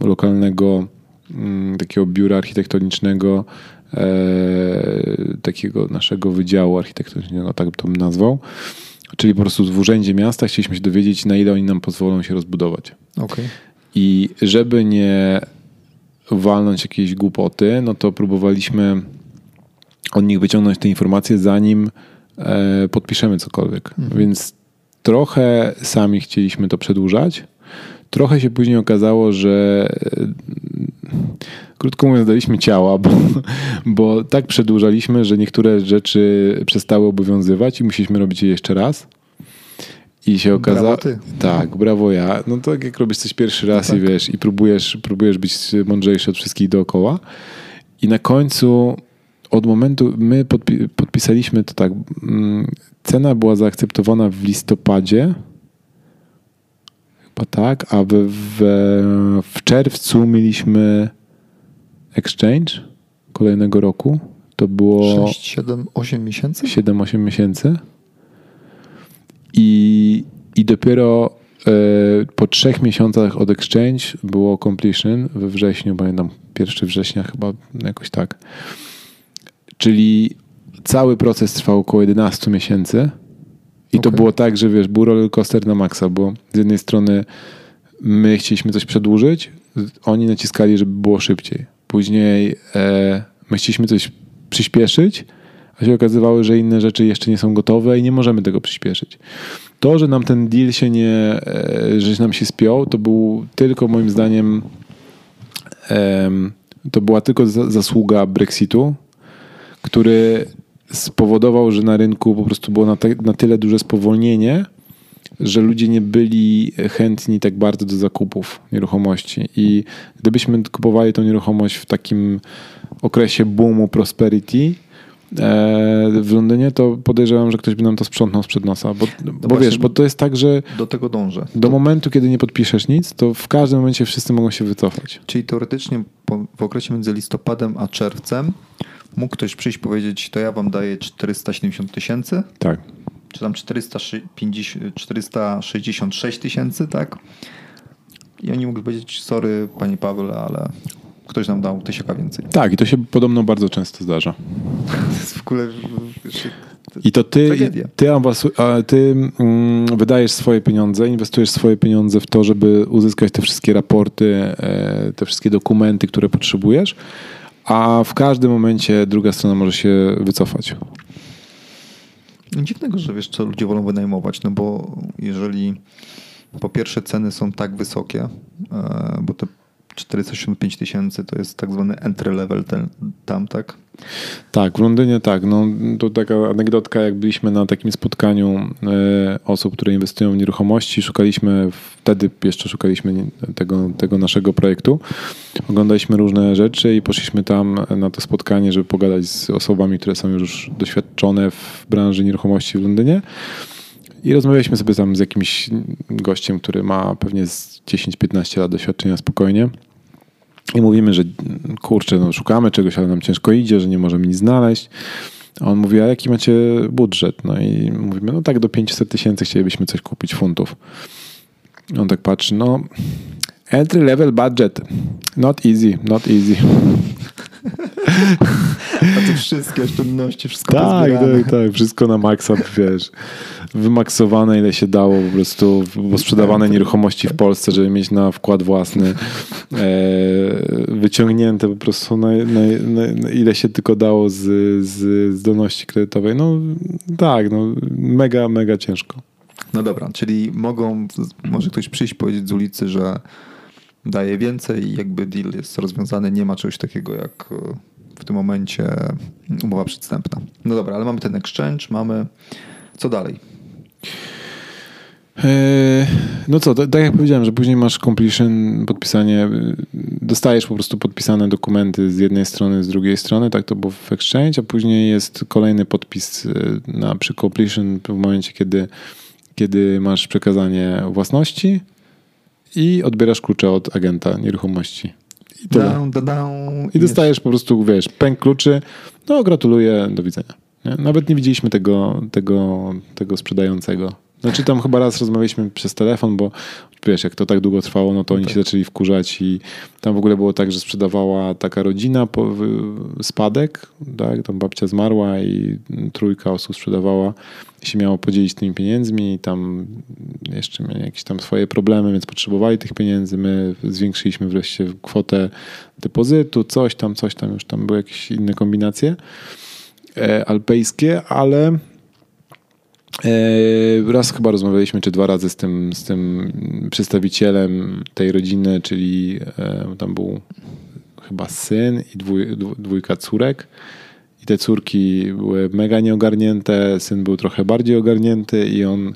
lokalnego mm, takiego biura architektonicznego, e, takiego naszego wydziału architektonicznego, tak to bym nazwał. Czyli po prostu w urzędzie miasta chcieliśmy się dowiedzieć, na ile oni nam pozwolą się rozbudować. Okay. I żeby nie walnąć jakieś głupoty, no to próbowaliśmy od nich wyciągnąć te informacje, zanim podpiszemy cokolwiek. Mhm. Więc trochę sami chcieliśmy to przedłużać. Trochę się później okazało, że e, krótko mówiąc, daliśmy ciała, bo, *laughs* bo tak przedłużaliśmy, że niektóre rzeczy przestały obowiązywać i musieliśmy robić je jeszcze raz. I się okazało. Tak, brawo ja. No to tak jak robisz coś pierwszy raz no tak. i wiesz, i próbujesz, próbujesz być mądrzejszy od wszystkich dookoła. I na końcu od momentu, my podpi podpisaliśmy to tak, mm, cena była zaakceptowana w listopadzie, chyba tak, a w, w, w czerwcu mieliśmy exchange kolejnego roku. To było 6, 7, 8 miesięcy? 7-8 miesięcy. I, i dopiero e, po trzech miesiącach od exchange było completion we wrześniu, pamiętam, 1 września chyba jakoś tak. Czyli cały proces trwał około 11 miesięcy. I to Okej. było tak, że wiesz, był roller coaster na maksa, bo z jednej strony my chcieliśmy coś przedłużyć, oni naciskali, żeby było szybciej. Później e, my chcieliśmy coś przyspieszyć, a się okazywało, że inne rzeczy jeszcze nie są gotowe i nie możemy tego przyspieszyć. To, że nam ten deal się nie, e, że nam się spiął, to był tylko moim zdaniem em, to była tylko za- zasługa Brexitu, który spowodował, że na rynku po prostu było na, te, na tyle duże spowolnienie, że ludzie nie byli chętni tak bardzo do zakupów nieruchomości. I gdybyśmy kupowali tą nieruchomość w takim okresie boomu prosperity e, w Londynie, to podejrzewam, że ktoś by nam to sprzątnął sprzed nosa. Bo, bo właśnie, wiesz, bo to jest tak, że Do tego dążę. do momentu, kiedy nie podpiszesz nic, to w każdym momencie wszyscy mogą się wycofać. Czyli teoretycznie w okresie między listopadem a czerwcem mógł ktoś przyjść i powiedzieć, to ja wam daję 470 tysięcy, Tak. czy tam 450, 466 tysięcy, tak? I oni mogli powiedzieć, sorry panie Paweł, ale ktoś nam dał tysiaka więcej. Tak, i to się podobno bardzo często zdarza. To jest w ogóle... wiesz, I to ty, Tragedia. ty, ty mm, wydajesz swoje pieniądze, inwestujesz swoje pieniądze w to, żeby uzyskać te wszystkie raporty, e, te wszystkie dokumenty, które potrzebujesz, a w każdym momencie druga strona może się wycofać. Dziwnego, że wiesz, co ludzie wolą wynajmować, no bo jeżeli po pierwsze ceny są tak wysokie, e, bo te 485 tysięcy to jest tak zwany entry level ten, tam, tak? Tak, w Londynie tak. No, to taka anegdotka, jak byliśmy na takim spotkaniu e, osób, które inwestują w nieruchomości, szukaliśmy, wtedy jeszcze szukaliśmy tego, tego naszego projektu, oglądaliśmy różne rzeczy i poszliśmy tam na to spotkanie, żeby pogadać z osobami, które są już doświadczone w branży nieruchomości w Londynie. I rozmawialiśmy sobie tam z jakimś gościem, który ma pewnie z 10-15 lat doświadczenia spokojnie. I mówimy, że kurczę, no szukamy czegoś, ale nam ciężko idzie, że nie możemy nic znaleźć. A on mówi, a jaki macie budżet? No i mówimy, no tak do 500 tysięcy chcielibyśmy coś kupić funtów. On tak patrzy, no entry level budget. Not easy, not easy. *laughs* A te wszystkie oszczędności, wszystko Tak, tak, tak. Wszystko na maksa, wiesz. Wymaksowane ile się dało po prostu, bo sprzedawane nieruchomości w Polsce, żeby mieć na wkład własny. E, wyciągnięte po prostu na, na, na, ile się tylko dało z, z zdolności kredytowej. No tak, no mega, mega ciężko. No dobra, czyli mogą, może ktoś przyjść powiedzieć z ulicy, że daje więcej i jakby deal jest rozwiązany, nie ma czegoś takiego jak e, w tym momencie umowa przedstępna. No dobra, ale mamy ten exchange, mamy... Co dalej? E, No co, tak jak powiedziałem, że później masz completion, podpisanie, y, dostajesz po prostu podpisane dokumenty z jednej strony, z drugiej strony, tak to było w Exchange, a później jest kolejny podpis na, przy completion w momencie, kiedy, kiedy masz przekazanie własności i odbierasz klucze od agenta nieruchomości. I tyle. Down. I dostajesz po prostu, wiesz, pęk kluczy, no gratuluję, do widzenia. Nie? Nawet nie widzieliśmy tego, tego, tego sprzedającego. Znaczy tam chyba raz rozmawialiśmy przez telefon, bo wiesz, jak to tak długo trwało, no to oni tak. się zaczęli wkurzać i tam w ogóle było tak, że sprzedawała taka rodzina po, spadek, tak, tam babcia zmarła i trójka osób sprzedawała się miało podzielić tymi pieniędzmi i tam jeszcze mieli jakieś tam swoje problemy, więc potrzebowali tych pieniędzy. My zwiększyliśmy wreszcie kwotę depozytu, coś tam, coś tam, już tam były jakieś inne kombinacje e, alpejskie, ale raz chyba rozmawialiśmy, czy dwa razy z tym, z tym przedstawicielem tej rodziny, czyli e, tam był chyba syn i dwój, dwójka córek. I te córki były mega nieogarnięte, syn był trochę bardziej ogarnięty i on,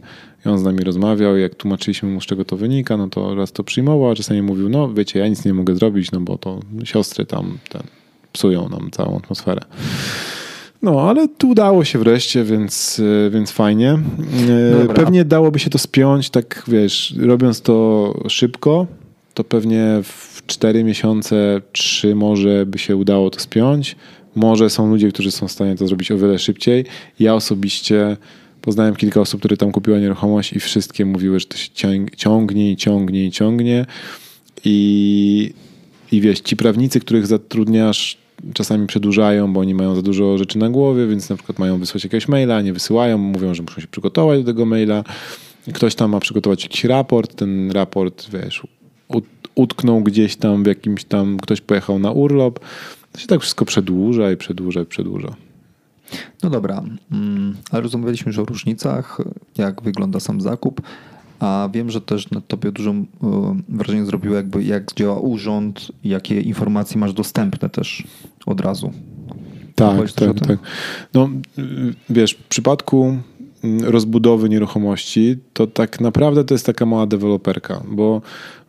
i on z nami rozmawiał. Jak tłumaczyliśmy mu, z czego to wynika, no to raz to przyjmował, a czasami mówił, no wiecie, ja nic nie mogę zrobić, no bo to siostry tam ten, psują nam całą atmosferę. No, ale tu udało się wreszcie, więc, e, więc fajnie. E, Dobra. Pewnie dałoby się to spiąć, tak wiesz, robiąc to szybko, to pewnie w 4 miesiące, 3 może by się udało to spiąć. Może są ludzie, którzy są w stanie to zrobić o wiele szybciej. Ja osobiście poznałem kilka osób, które tam kupiły nieruchomość i wszystkie mówiły, że to się ciąg- ciągnie i ciągnie i ciągnie. I, I wiesz, ci prawnicy, których zatrudniasz, czasami przedłużają, bo oni mają za dużo rzeczy na głowie, więc na przykład mają wysłać jakiegoś maila, nie wysyłają, mówią, że muszą się przygotować do tego maila. Ktoś tam ma przygotować jakiś raport, ten raport, wiesz, ut- utknął gdzieś tam w jakimś tam, ktoś pojechał na urlop. To się tak wszystko przedłuża i przedłuża i przedłuża. No dobra, mm, ale rozmawialiśmy już o różnicach, jak wygląda sam zakup, a wiem, że też na tobie dużo e, wrażenie zrobiło, jakby jak działa urząd jakie informacje masz dostępne też od razu. Tak, tak, tak. No, wiesz, w przypadku rozbudowy nieruchomości, to tak naprawdę to jest taka mała deweloperka, bo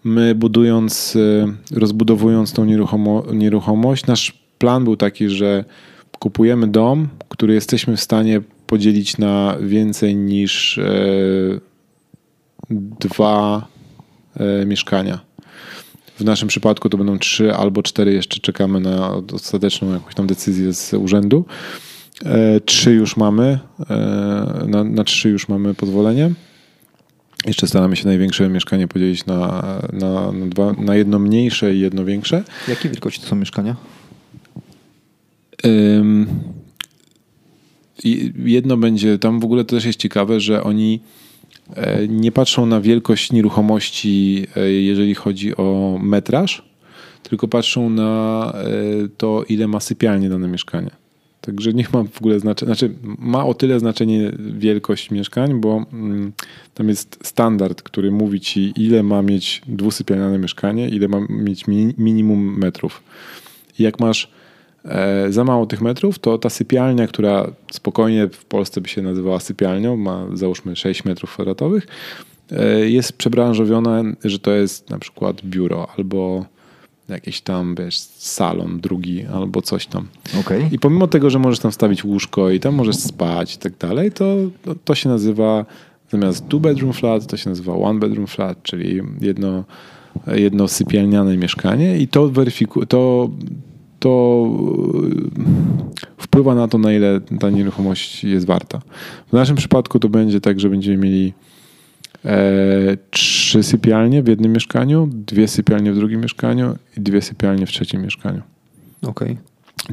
my budując, y, rozbudowując tą nieruchomo, nieruchomość, nasz plan był taki, że kupujemy dom, który jesteśmy w stanie podzielić na więcej niż e, dwa e, mieszkania. W naszym przypadku to będą trzy albo cztery, jeszcze czekamy na ostateczną jakąś tam decyzję z urzędu. E, Trzy już mamy, e, na, na trzy już mamy pozwolenie. Jeszcze staramy się największe mieszkanie podzielić na, na, na, dwa, na jedno mniejsze i jedno większe. Jakie wielkości to są mieszkania? I jedno będzie, tam w ogóle to też jest ciekawe, że oni nie patrzą na wielkość nieruchomości, e, jeżeli chodzi o metraż, tylko patrzą na e, to, ile ma sypialnie dane mieszkanie. Także nie ma w ogóle znaczenia, znaczy ma o tyle znaczenie wielkość mieszkań, bo mm, tam jest standard, który mówi ci, ile ma mieć dwusypialniane mieszkanie, ile ma mieć mi, minimum metrów. Jak masz e, za mało tych metrów, to ta sypialnia, która spokojnie w Polsce by się nazywała sypialnią, ma załóżmy 6 metrów kwadratowych, e, jest przebranżowiona, że to jest na przykład biuro albo jakiś tam, wiesz, salon drugi albo coś tam. Okej. I pomimo tego, że możesz tam wstawić łóżko i tam możesz spać i tak dalej, to, to, się nazywa zamiast two bedroom flat, to się nazywa one bedroom flat, czyli jedno, jedno sypialniane mieszkanie i to weryfikuje, to, to yy, wpływa na to, na ile ta nieruchomość jest warta. W naszym przypadku to będzie tak, że będziemy mieli e, trzy sypialnie w jednym mieszkaniu, dwie sypialnie w drugim mieszkaniu i dwie sypialnie w trzecim mieszkaniu. Okej.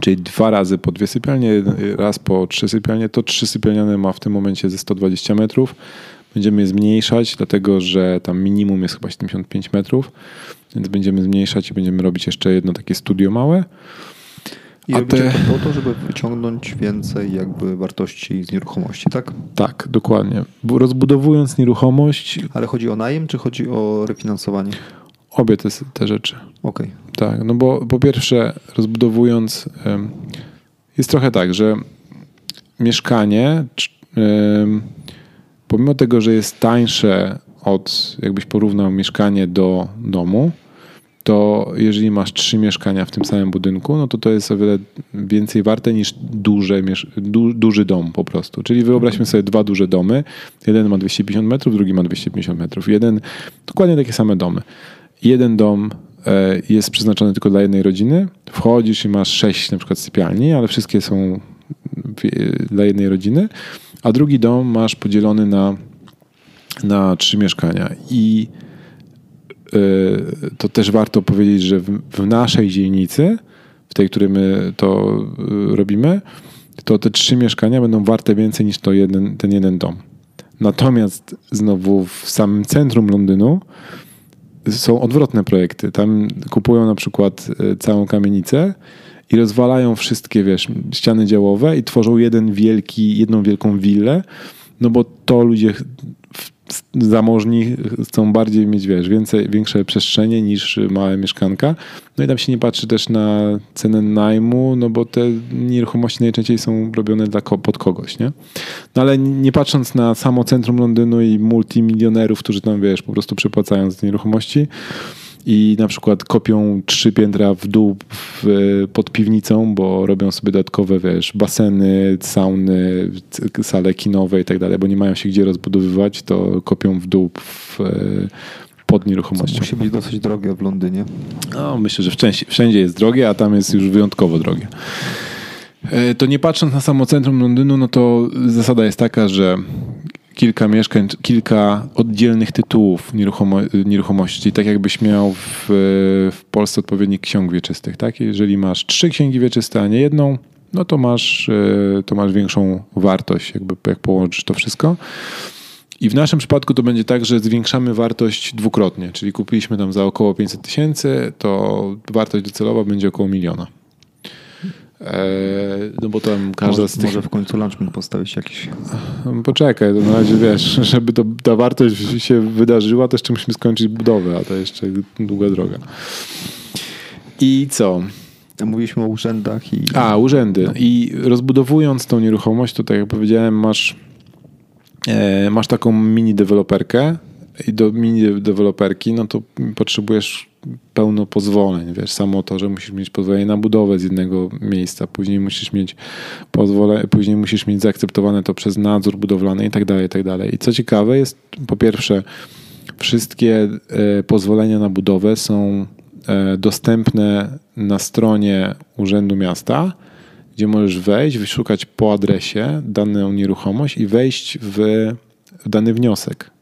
Czyli dwa razy po dwie sypialnie, raz po trzy sypialnie. To trzy sypialniane ma w tym momencie ze 120 metrów. Będziemy je zmniejszać, dlatego że tam minimum jest chyba 75 metrów, więc będziemy zmniejszać i będziemy robić jeszcze jedno takie studio małe. I A robicie te- to po to, żeby wyciągnąć więcej jakby wartości z nieruchomości, tak? Tak, dokładnie. Bo Rozbudowując nieruchomość, Ale chodzi o najem, czy chodzi o refinansowanie? obie te, te rzeczy. Okej. Tak, no bo po pierwsze, rozbudowując, jest trochę tak, że mieszkanie, pomimo tego, że jest tańsze od, jakbyś porównał mieszkanie do domu, to jeżeli masz trzy mieszkania w tym samym budynku, no to to jest o wiele więcej warte niż duże, du, duży dom po prostu. Czyli wyobraźmy sobie dwa duże domy. Jeden ma 250 metrów, drugi ma 250 metrów. Jeden, dokładnie takie same domy. Jeden dom e, jest przeznaczony tylko dla jednej rodziny. Wchodzisz i masz sześć na przykład sypialni, ale wszystkie są w- dla jednej rodziny. A drugi dom masz podzielony na, na trzy mieszkania. I e, to też warto powiedzieć, że w, w naszej dzielnicy, w tej, której my to e, robimy, to te trzy mieszkania będą warte więcej niż to jeden, ten jeden dom. Natomiast znowu w samym centrum Londynu są odwrotne projekty. Tam kupują na przykład e, całą kamienicę i rozwalają wszystkie, wiesz, ściany działowe i tworzą jeden wielki, jedną wielką willę, no bo to ludzie zamożni chcą bardziej mieć, wiesz, więcej, większe przestrzenie niż małe mieszkanka. No i tam się nie patrzy też na cenę najmu, no bo te nieruchomości najczęściej są robione dla, pod kogoś, nie? No ale nie patrząc na samo centrum Londynu i multimilionerów, którzy tam, wiesz, po prostu przepłacają te nieruchomości, i na przykład kopią trzy piętra w dół w, pod piwnicą, bo robią sobie dodatkowe, wiesz, baseny, sauny, sale kinowe i tak dalej, bo nie mają się gdzie rozbudowywać, to kopią w dół w, pod nieruchomością. Co musi być dosyć drogie w Londynie. No, myślę, że wszędzie, wszędzie jest drogie, a tam jest już wyjątkowo drogie. E, to nie patrząc na samo centrum Londynu, no to zasada jest taka, że kilka mieszkań, kilka oddzielnych tytułów nieruchomo, nieruchomości, tak jakbyś miał w, w Polsce odpowiednik ksiąg wieczystych. Tak? Jeżeli masz trzy księgi wieczyste, a nie jedną, no to masz, e, to masz większą wartość, jakby jak połączysz to wszystko. I w naszym przypadku to będzie tak, że zwiększamy wartość dwukrotnie, czyli kupiliśmy tam za około 500 tysięcy, to wartość docelowa będzie około miliona. Eee, no bo tam każda może, z tych... Może w końcu lunchman postawić jakiś... Poczekaj, to na razie wiesz, *laughs* żeby to, ta wartość się wydarzyła, to jeszcze musimy skończyć budowę, a to jeszcze długa droga. I co? Mówiliśmy o urzędach i... A, urzędy. I rozbudowując tą nieruchomość, to tak jak powiedziałem, masz, e, masz taką mini deweloperkę i do mini deweloperki, no to potrzebujesz pełno pozwoleń, wiesz, samo to, że musisz mieć pozwolenie na budowę z jednego miejsca, później musisz mieć pozwolenie, później musisz mieć zaakceptowane to przez nadzór budowlany i tak dalej, i tak dalej. I co ciekawe jest, po pierwsze, wszystkie e, pozwolenia na budowę są e, dostępne na stronie Urzędu Miasta, gdzie możesz wejść, wyszukać po adresie daną nieruchomość i wejść w, w dany wniosek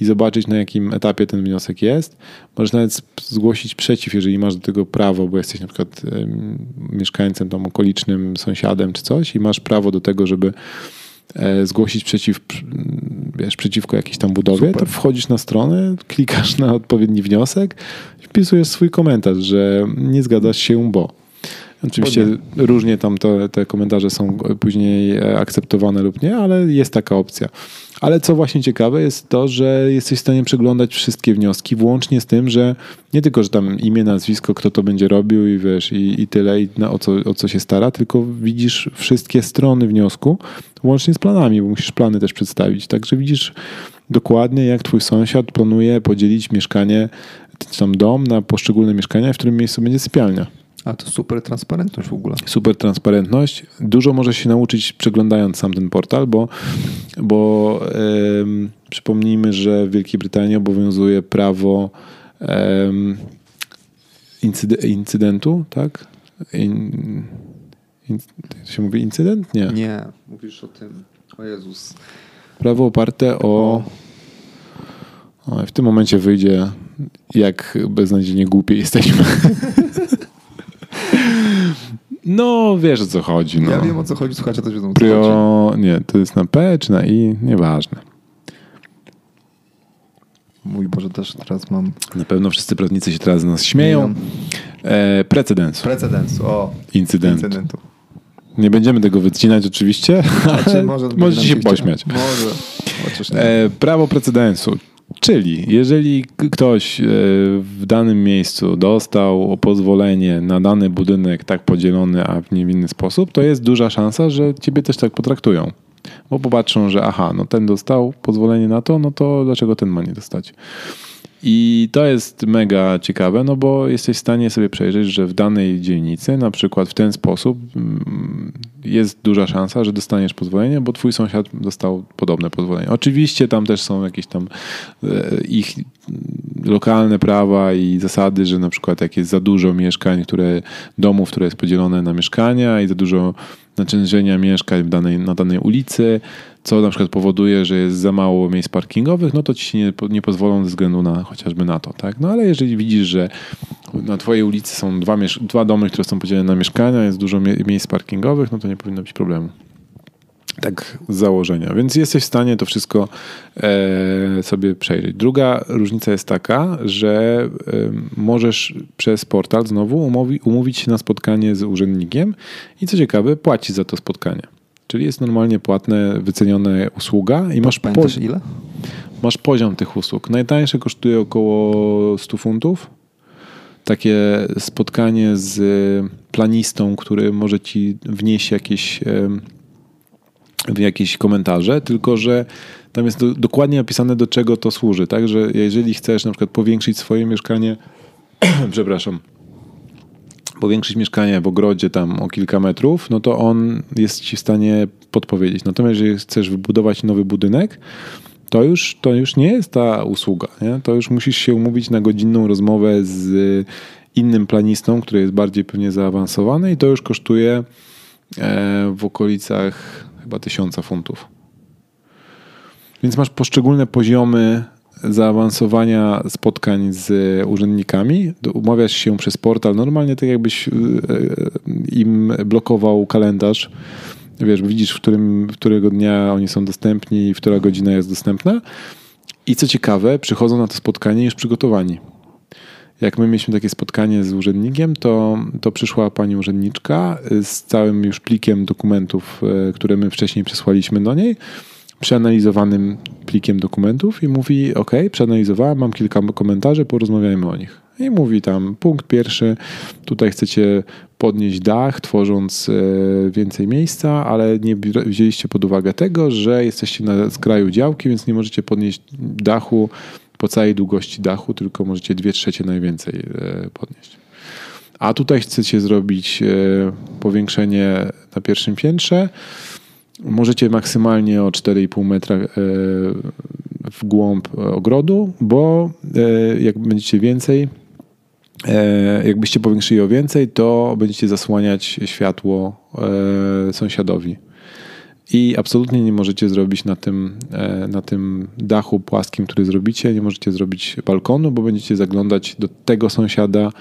i zobaczyć, na jakim etapie ten wniosek jest. Możesz nawet zgłosić przeciw, jeżeli masz do tego prawo, bo jesteś na przykład mieszkańcem tam okolicznym, sąsiadem czy coś i masz prawo do tego, żeby e, zgłosić przeciw, wiesz, przeciwko jakiejś tam budowie, Super. to wchodzisz na stronę, klikasz na odpowiedni wniosek i wpisujesz swój komentarz, że nie zgadzasz się, bo. Oczywiście Podnie. różnie tam te, te komentarze są później e, akceptowane lub nie, ale jest taka opcja. Ale co właśnie ciekawe jest to, że jesteś w stanie przeglądać wszystkie wnioski, włącznie z tym, że nie tylko, że tam imię, nazwisko, kto to będzie robił i wiesz, i, i tyle, i na, o, co, o co się stara, tylko widzisz wszystkie strony wniosku, łącznie z planami, bo musisz plany też przedstawić. Także widzisz dokładnie, jak twój sąsiad planuje podzielić mieszkanie, czy tam dom na poszczególne mieszkania, w którym miejscu będzie sypialnia. A to super transparentność w ogóle. Super transparentność. Dużo może się nauczyć przeglądając sam ten portal, bo, bo um, przypomnijmy, że w Wielkiej Brytanii obowiązuje prawo incyde incydentu, tak? In, in, się mówi incydent? Nie. Nie, mówisz o tym. O Jezus. Prawo oparte o... o w tym momencie wyjdzie, jak beznadziejnie głupie jesteśmy. *laughs* No, wiesz o co chodzi. No. Ja wiem o co chodzi, słuchajcie też wiedzą o co Prio... chodzi. Nie, to jest na P czy na I? Nieważne. Mój Boże, też teraz mam... Na pewno wszyscy prawnicy się teraz z nas śmieją. E, precedens. Precedens, o. Incydentu. Incydentu. Nie będziemy tego wycinać oczywiście, znaczy, może możecie się pośmiać. Może. E, prawo precedensu, Czyli jeżeli ktoś e, w danym miejscu dostał pozwolenie na dany budynek tak podzielony, a w niewinny sposób, to jest duża szansa, że ciebie też tak potraktują. Bo popatrzą, że aha, no ten dostał pozwolenie na to, no to dlaczego ten ma nie dostać? I to jest mega ciekawe, no bo jesteś w stanie sobie przejrzeć, że w danej dzielnicy, na przykład w ten sposób, mm, jest duża szansa, że dostaniesz pozwolenie, bo twój sąsiad dostał podobne pozwolenie. Oczywiście tam też są jakieś tam e, ich lokalne prawa i zasady, że na przykład jak jest za dużo mieszkań, które, domów, które jest podzielone na mieszkania i za dużo naczężenia mieszkań w danej, na danej ulicy, co na przykład powoduje, że jest za mało miejsc parkingowych, no to ci się nie, nie pozwolą ze względu na chociażby na to, tak? No ale jeżeli widzisz, że na twojej ulicy są dwa, dwa domy, które są podzielone na mieszkania, jest dużo miejsc parkingowych, no to nie powinno być problemu. Tak z założenia. Więc jesteś w stanie to wszystko e, sobie przejrzeć. Druga różnica jest taka, że e, możesz przez portal znowu umówi, umówić się na spotkanie z urzędnikiem i co ciekawe, płacić za to spotkanie. Czyli jest normalnie płatne, wycenione usługa i masz Pamiętasz ile? Masz poziom tych usług. Najtańsze kosztuje około 100 funtów. Takie spotkanie z planistą, który może ci wnieść jakieś, jakieś komentarze, tylko że tam jest dokładnie napisane, do czego to służy. Tak, że jeżeli chcesz na przykład powiększyć swoje mieszkanie *clears throat* przepraszam, powiększyć mieszkanie w ogrodzie tam o kilka metrów, no to on jest ci w stanie podpowiedzieć. Natomiast jeżeli chcesz wybudować nowy budynek, to już, to już nie jest ta usługa. Nie? To już musisz się umówić na godzinną rozmowę z innym planistą, który jest bardziej pewnie zaawansowany i to już kosztuje e, w okolicach chyba tysiąca funtów. Więc masz poszczególne poziomy zaawansowania spotkań z urzędnikami. Umawiasz się przez portal, normalnie tak jakbyś e, im blokował kalendarz. Wiesz, widzisz, w, którym, którego dnia oni są dostępni i która godzina jest dostępna. I co ciekawe, przychodzą na to spotkanie już przygotowani. Jak my mieliśmy takie spotkanie z urzędnikiem, to, to przyszła pani urzędniczka z całym już plikiem dokumentów, e, które my wcześniej przesłaliśmy do niej przeanalizowanym plikiem dokumentów i mówi: OK, przeanalizowałem, mam kilka komentarzy, porozmawiajmy o nich. I mówi tam, punkt pierwszy, tutaj chcecie podnieść dach, tworząc e, więcej miejsca, ale nie wzięliście pod uwagę tego, że jesteście na skraju działki, więc nie możecie podnieść dachu po całej długości dachu, tylko możecie dwie trzecie najwięcej e, podnieść. A tutaj chcecie zrobić e, powiększenie na pierwszym piętrze, Możecie maksymalnie o 4,5 metra e, w głąb ogrodu, bo e, jak będziecie więcej, e, jakbyście powiększyli o więcej, to będziecie zasłaniać światło sąsiadowi. I absolutnie nie możecie zrobić na tym, na tym dachu płaskim, który zrobicie, nie możecie zrobić balkonu, bo będziecie zaglądać do tego sąsiada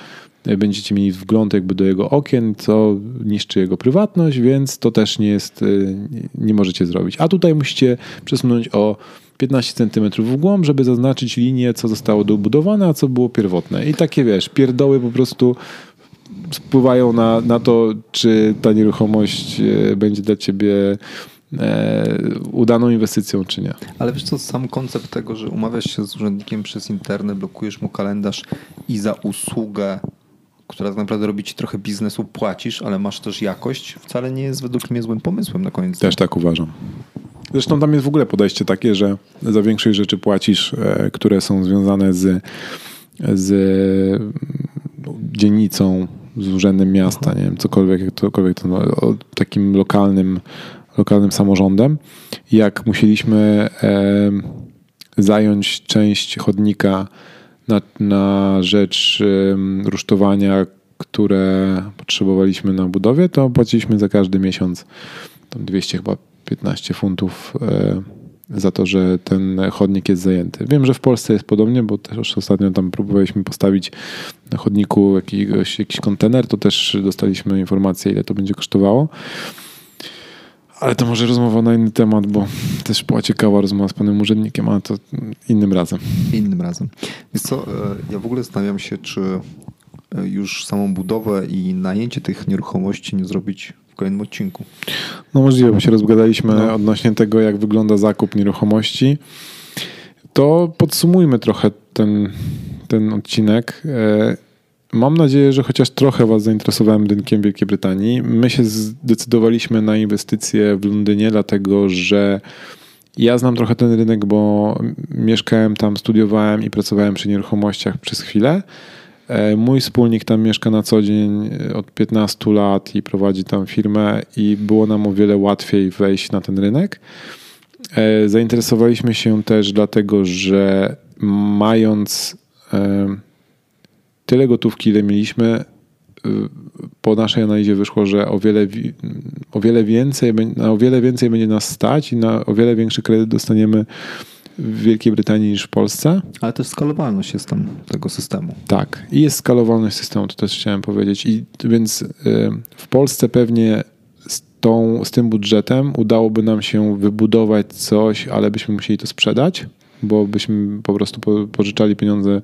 będziecie mieli wgląd jakby do jego okien, co niszczy jego prywatność, więc to też nie jest, y, nie możecie zrobić. A tutaj musicie przesunąć o 15 cm w głąb, żeby zaznaczyć linię, co zostało dobudowane, a co było pierwotne. I takie wiesz, pierdoły po prostu wpływają na, na to, czy ta nieruchomość y, będzie dla ciebie e, udaną inwestycją, czy nie. Ale wiesz co, sam koncept tego, że umawiasz się z urzędnikiem przez internet, blokujesz mu kalendarz i za usługę która tak naprawdę robi ci trochę biznesu, płacisz, ale masz też jakość, wcale nie jest według mnie złym pomysłem na koniec. Też tak uważam. Zresztą tam jest w ogóle podejście takie, że za większość rzeczy płacisz, e, które są związane z, z dzielnicą, z urzędem miasta, nie wiem, cokolwiek, cokolwiek to, no, takim lokalnym, lokalnym samorządem. Jak musieliśmy e, zająć część chodnika na, na rzecz rusztowania, które potrzebowaliśmy na budowie, to płaciliśmy za każdy miesiąc tam 200 chyba 15 funtów e, za to, że ten chodnik jest zajęty. Wiem, że w Polsce jest podobnie, bo też ostatnio tam próbowaliśmy postawić na chodniku jakiegoś, jakiś kontener, to też dostaliśmy informację, ile to będzie kosztowało. Ale to może rozmowa na inny temat, bo też była ciekawa rozmowa z panem urzędnikiem, ale to innym razem. Innym razem. Więc co, e, ja w ogóle zastanawiam się, czy e, już samą budowę i najęcie tych nieruchomości nie zrobić w kolejnym odcinku. No możliwe, bo się rozgadaliśmy no. odnośnie tego, jak wygląda zakup nieruchomości. To podsumujmy trochę ten, ten odcinek. Mam nadzieję, że chociaż trochę Was zainteresowałem rynkiem Wielkiej Brytanii. My się zdecydowaliśmy na inwestycje w Londynie, dlatego że ja znam trochę ten rynek, bo mieszkałem tam, studiowałem i pracowałem przy nieruchomościach przez chwilę. E, mój wspólnik tam mieszka na co dzień e, od 15 lat i prowadzi tam firmę, i było nam o wiele łatwiej wejść na ten rynek. E, zainteresowaliśmy się też dlatego, że mając tyle gotówki, ile mieliśmy, y, po naszej analizie wyszło, że o wiele, o wiele więcej, na o wiele więcej będzie nas stać i na o wiele większy kredyt dostaniemy w Wielkiej Brytanii niż w Polsce. Ale też skalowalność jest tam tego systemu. Tak, i jest skalowalność systemu, to też chciałem powiedzieć. I więc y, w Polsce pewnie z, tą, z tym budżetem udałoby nam się wybudować coś, ale byśmy musieli to sprzedać, bo byśmy po prostu pożyczali pieniądze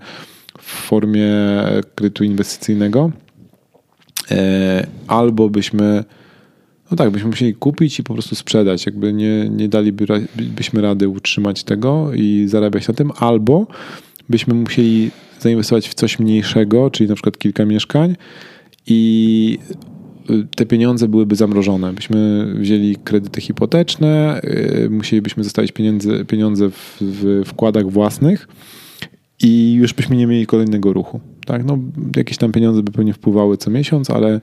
w formie kredytu inwestycyjnego, e, albo byśmy, no tak, byśmy musieli kupić i po prostu sprzedać, jakby nie, nie dalibyśmy rady utrzymać tego i zarabiać na tym, albo byśmy musieli zainwestować w coś mniejszego, czyli na przykład kilka mieszkań i te pieniądze byłyby zamrożone. Byśmy wzięli kredyty hipoteczne, e, musielibyśmy zostawić pieniądze, pieniądze w, w wkładach własnych i już byśmy nie mieli kolejnego ruchu. Tak? No, jakieś tam pieniądze by pewnie wpływały co miesiąc, ale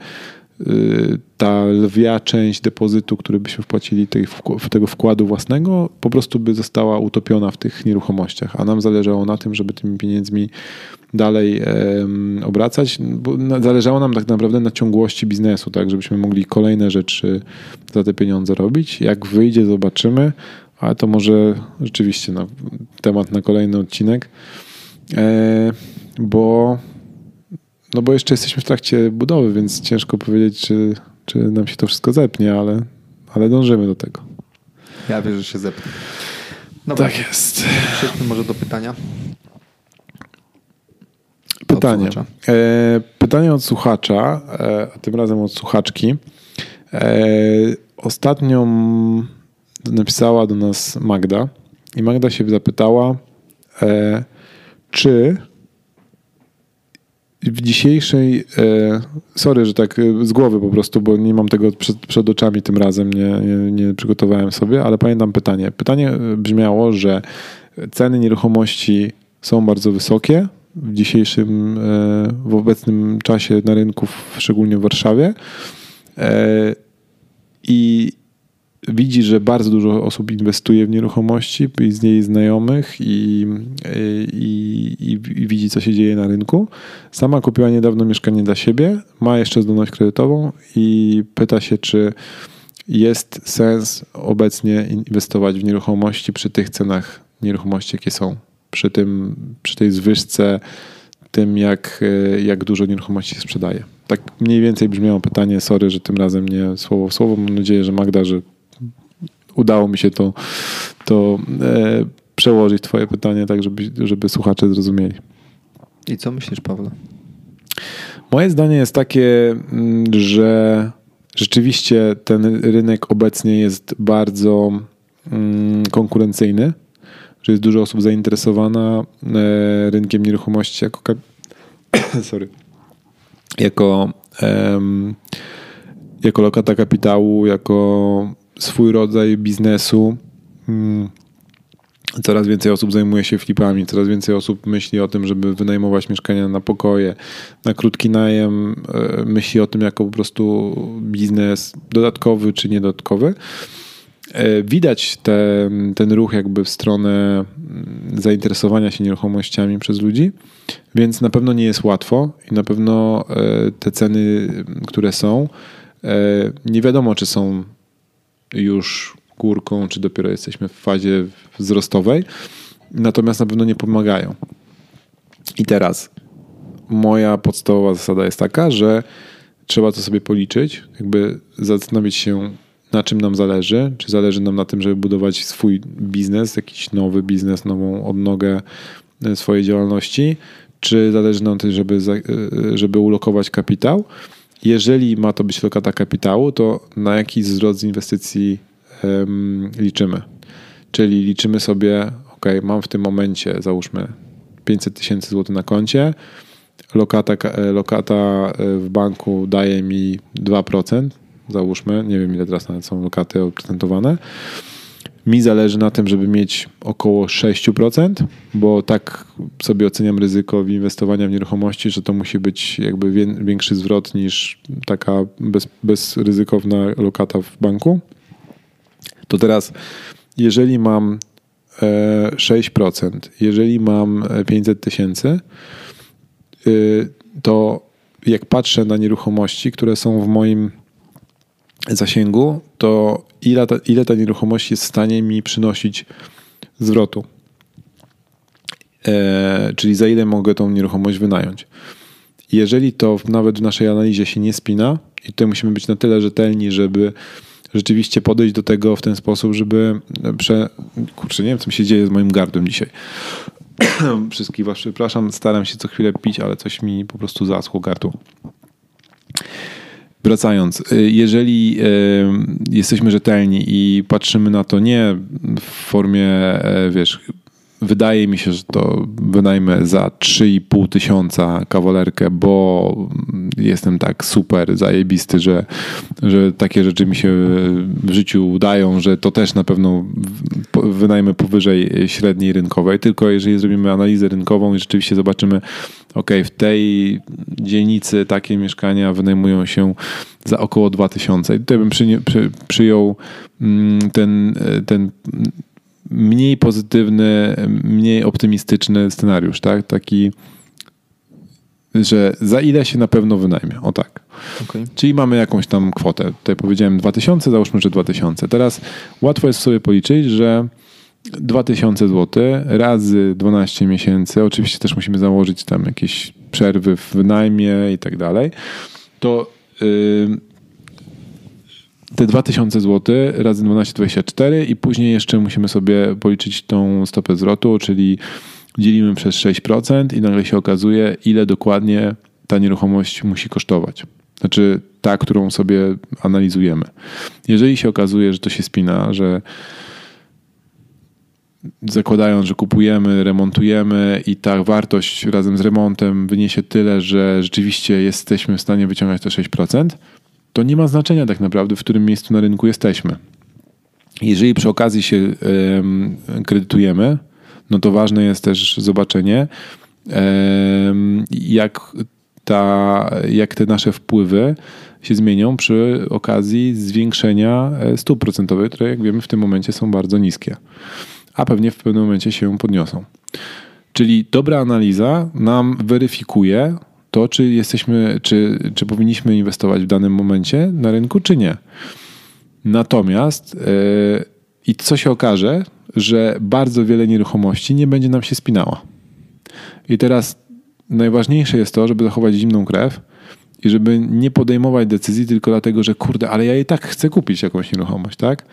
y, ta lwia część depozytu, który byśmy wpłacili tej, tego wkładu własnego, po prostu by została utopiona w tych nieruchomościach. A nam zależało na tym, żeby tymi pieniędzmi dalej um, obracać, bo zależało nam tak naprawdę na ciągłości biznesu, tak, żebyśmy mogli kolejne rzeczy za te pieniądze robić. Jak wyjdzie, zobaczymy, ale to może rzeczywiście no, temat na kolejny odcinek, bo no bo jeszcze jesteśmy w trakcie budowy, więc ciężko powiedzieć, czy, czy nam się to wszystko zepnie, ale, ale dążymy do tego. Ja wierzę, że się zepnie. tak jest. Przejdźmy może do pytania. Pytanie. Od e, pytanie od słuchacza, e, a tym razem od słuchaczki. E, ostatnią napisała do nas Magda i Magda się zapytała, e, czy w dzisiejszej, e, sorry, że tak e, z głowy po prostu, bo nie mam tego przed, przed oczami tym razem, nie, nie, nie, przygotowałem sobie, ale pamiętam pytanie. Pytanie brzmiało, że ceny nieruchomości są bardzo wysokie w dzisiejszym, e, w obecnym czasie na rynku, szczególnie w Warszawie. I widzi, że bardzo dużo osób inwestuje w nieruchomości z niej znajomych i, i, i, i, widzi, co się dzieje na rynku. Sama kupiła niedawno mieszkanie dla siebie, ma jeszcze zdolność kredytową i pyta się, czy jest sens obecnie inwestować w nieruchomości przy tych cenach nieruchomości, jakie są. Przy, tym, przy tej zwyżce, tym jak, jak dużo nieruchomości się sprzedaje. Tak mniej więcej brzmiało pytanie, sorry, że tym razem nie słowo w słowo. Mam nadzieję, że Magda, że udało mi się to, to e, przełożyć twoje pytanie tak, żeby, żeby słuchacze zrozumieli. I co myślisz, Pawle? Moje zdanie jest takie, mm, że rzeczywiście ten rynek obecnie jest bardzo mm, konkurencyjny, że jest dużo osób zainteresowana e, rynkiem nieruchomości jako *coughs* sorry, jako, jako lokata kapitału, jako swój rodzaj biznesu. Mm, coraz więcej osób zajmuje się flipami, coraz więcej osób myśli o tym, żeby wynajmować mieszkania na pokoje, na krótki najem, e, myśli o tym jako po prostu biznes dodatkowy czy niedodatkowy. E, widać ten, ten ruch jakby w stronę mm, zainteresowania się nieruchomościami przez ludzi, więc na pewno nie jest łatwo i na pewno e, te ceny, które są, nie wiadomo, czy są już górką, czy dopiero jesteśmy w fazie wzrostowej. Natomiast na pewno nie pomagają. I teraz moja podstawowa zasada jest taka, że trzeba to sobie policzyć, jakby zastanowić się, na czym nam zależy. Czy zależy nam na tym, żeby budować swój biznes, jakiś nowy biznes, nową odnogę e, swojej działalności, czy zależy nam na tym, żeby, e, żeby ulokować kapitał jeżeli ma to być lokata kapitału, to na jaki wzrost inwestycji um, liczymy? Czyli liczymy sobie, ok, mam w tym momencie, załóżmy 500 tysięcy złotych na koncie, lokata, e, lokata e, w banku daje mi 2%, załóżmy, nie wiem ile teraz nawet są lokaty oprocentowane, mi zależy na tym, żeby mieć około 6%, bo tak sobie oceniam ryzyko inwestowania w nieruchomości, że to musi być jakby większy zwrot niż taka bez, bezryzykowna lokata w banku. To teraz, jeżeli mam 6%, e, jeżeli mam 500 tysięcy, y, to jak patrzę na nieruchomości, które są w moim zasięgu, to ile ta, ile ta nieruchomość jest w stanie mi przynosić zwrotu. E, czyli za ile mogę tą nieruchomość wynająć. Jeżeli to nawet w naszej analizie się nie spina, i tutaj musimy być na tyle rzetelni, żeby rzeczywiście podejść do tego w ten sposób, żeby prze... Kurczę, nie wiem, co mi się dzieje z moim gardłem dzisiaj. *clears throat* Wszystkich was przepraszam, staram się co chwilę pić, ale coś mi po prostu zaschło gardło. Wracając, y, jeżeli y, jesteśmy rzetelni i patrzymy na to nie w formie, e, wiesz, wydaje mi się, że to wynajmę za 3,5 tysiąca kawalerkę, bo jestem tak super zajebisty, że, że takie rzeczy mi się w życiu udają, że to też na pewno wynajmę powyżej średniej rynkowej. Tylko jeżeli zrobimy analizę rynkową i rzeczywiście zobaczymy, ok, w tej dzielnicy takie mieszkania wynajmują się za około 2000. I tutaj bym przy, przy, przyjął mm, ten, ten mniej pozytywny, mniej optymistyczny scenariusz, tak? Taki, że za ile się na pewno wynajmie. O tak. Okay. Czyli mamy jakąś tam kwotę. Tutaj powiedziałem 2000, załóżmy, że 2000. Teraz łatwo jest sobie policzyć, że 2000 zł razy 12 miesięcy, oczywiście też musimy założyć tam jakieś przerwy w wynajmie i tak dalej, to yy, te 2000 zł razy 12,24 i później jeszcze musimy sobie policzyć tą stopę zwrotu, czyli dzielimy przez 6% i nagle się okazuje, ile dokładnie ta nieruchomość musi kosztować. Znaczy ta, którą sobie analizujemy. Jeżeli się okazuje, że to się spina, że zakładając, że kupujemy, remontujemy i ta wartość razem z remontem wyniesie tyle, że rzeczywiście jesteśmy w stanie wyciągać te 6%, to nie ma znaczenia tak naprawdę, w którym miejscu na rynku jesteśmy. Jeżeli przy okazji się kredytujemy, no to ważne jest też zobaczenie, jak, ta, jak te nasze wpływy się zmienią przy okazji zwiększenia e, stóp procentowych, które jak wiemy w tym momencie są bardzo niskie, a pewnie w pewnym momencie się podniosą. Czyli dobra analiza nam weryfikuje to, czy jesteśmy, czy, czy powinniśmy inwestować w danym momencie na rynku, czy nie. Natomiast yy, i co się okaże, że bardzo wiele nieruchomości nie będzie nam się spinała. I teraz najważniejsze jest to, żeby zachować zimną krew i żeby nie podejmować decyzji tylko dlatego, że kurde, ale ja i tak chcę kupić jakąś nieruchomość, tak?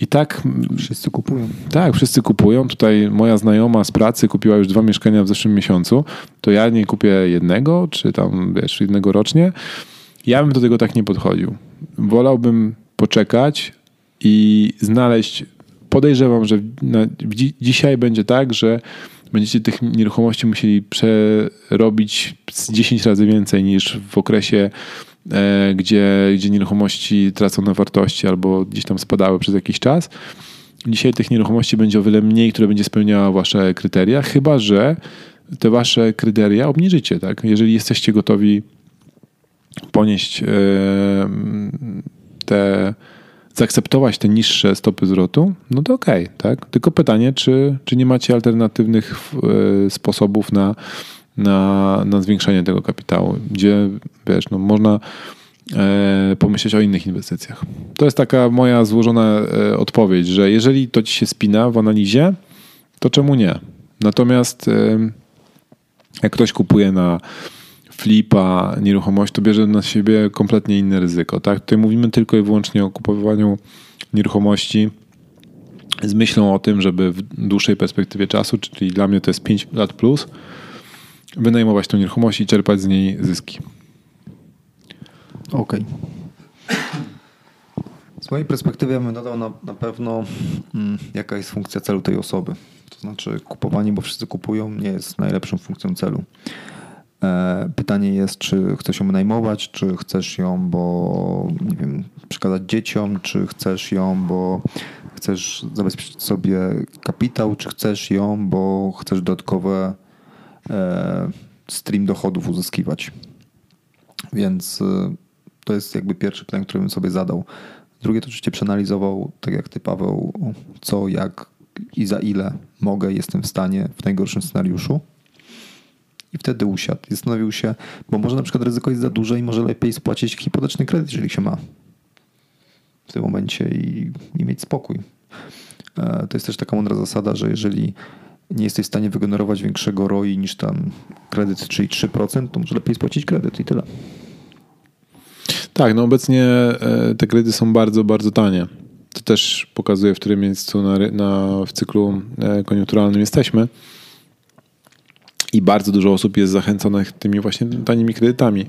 I tak. Wszyscy kupują. Tak, wszyscy kupują. Tutaj moja znajoma z pracy kupiła już dwa mieszkania w zeszłym miesiącu. To ja nie kupię jednego, czy tam wiesz, jednego rocznie. Ja bym do tego tak nie podchodził. Wolałbym poczekać i znaleźć. Podejrzewam, że na, dzisiaj będzie tak, że będziecie tych nieruchomości musieli przerobić z 10 razy więcej niż w okresie gdzie, gdzie nieruchomości tracą na wartości albo gdzieś tam spadały przez jakiś czas. Dzisiaj tych nieruchomości będzie o wiele mniej, które będzie spełniała wasze kryteria, chyba że te wasze kryteria obniżycie. Tak? Jeżeli jesteście gotowi ponieść e, te, zaakceptować te niższe stopy zwrotu, no to okej, okay, tak? Tylko pytanie, czy, czy nie macie alternatywnych e, sposobów na na, na zwiększenie tego kapitału, gdzie wiesz, no, można e, pomyśleć o innych inwestycjach. To jest taka moja złożona e, odpowiedź, że jeżeli to ci się spina w analizie, to czemu nie? Natomiast e, jak ktoś kupuje na flipa nieruchomość, to bierze na siebie kompletnie inne ryzyko. Tak? Tutaj mówimy tylko i wyłącznie o kupowaniu nieruchomości z myślą o tym, żeby w dłuższej perspektywie czasu, czyli dla mnie to jest 5 lat plus, wynajmować tą nieruchomość i czerpać z niej zyski. Okej. Okay. Z mojej perspektywy ja bym dodał na, na pewno, hmm, jaka jest funkcja celu tej osoby. To znaczy, kupowanie, bo wszyscy kupują, nie jest najlepszą funkcją celu. E, pytanie jest, czy chcesz ją wynajmować, czy chcesz ją, bo nie wiem, przekazać dzieciom, czy chcesz ją, bo chcesz zabezpieczyć sobie kapitał, czy chcesz ją, bo chcesz dodatkowe stream dochodów uzyskiwać. Więc e, to jest jakby pierwszy pytanie, które bym sobie zadał. Drugie to oczywiście przeanalizował, tak jak ty Paweł, co, jak i za ile mogę, jestem w stanie w najgorszym scenariuszu. I wtedy usiadł i zastanowił się, bo może na przykład ryzyko jest za duże i może lepiej spłacić hipoteczny kredyt, jeżeli się ma w tym momencie i, i mieć spokój. E, to jest też taka mądra zasada, że jeżeli nie jesteś w stanie wygenerować większego ROI niż tam kredyt, czyli 3%, to może lepiej spłacić kredyt i tyle. Tak, no obecnie e, te kredyty są bardzo, bardzo tanie. To też pokazuje, w którym miejscu na, na, w cyklu e, koniunkturalnym jesteśmy. I bardzo dużo osób jest zachęconych tymi właśnie tanimi kredytami.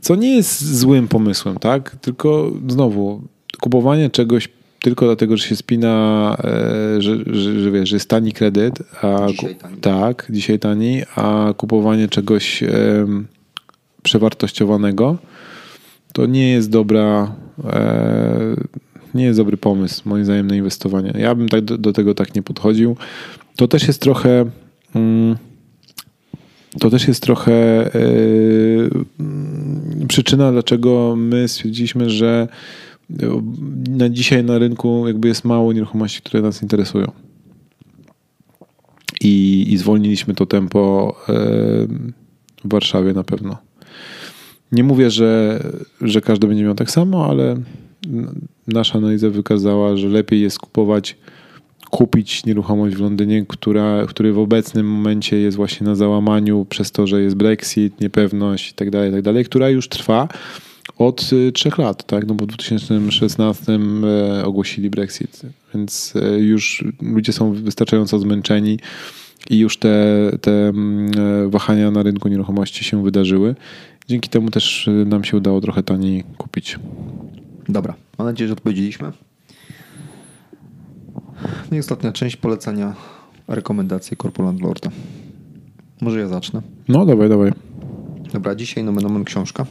Co nie jest złym pomysłem, tak? Tylko znowu, kupowanie czegoś tylko dlatego, że się spina, e, że, że, że wiesz, że jest tani kredyt, a dzisiaj tani. tak, dzisiaj tani, a kupowanie czegoś e, przewartościowanego to nie jest dobra, e, nie jest dobry pomysł, moim zdaniem, na inwestowanie. Ja bym tak do, do tego tak nie podchodził. To też jest trochę. Mm, to też jest trochę yy, przyczyna, dlaczego my stwierdziliśmy, że na dzisiaj na rynku jakby jest mało nieruchomości, które nas interesują. I, i zwolniliśmy to tempo w Warszawie na pewno. Nie mówię, że, że każdy będzie miał tak samo, ale nasza analiza wykazała, że lepiej jest kupować, kupić nieruchomość w Londynie, która, który w obecnym momencie jest właśnie na załamaniu przez to, że jest Brexit, niepewność itd., tak itd., tak która już trwa od y, trzech lat, tak? No bo w 2016 e, ogłosili Brexit, więc e, już ludzie są wystarczająco zmęczeni i już te, te mm, e, wahania na rynku nieruchomości się wydarzyły. Dzięki temu też nam się udało trochę taniej kupić. Dobra, mam nadzieję, że odpowiedzieliśmy. No i ostatnia część polecenia rekomendacje Corporal Lorda. Może ja zacznę. No, dawaj, dawaj. Dobra, dzisiaj nomen omen książka.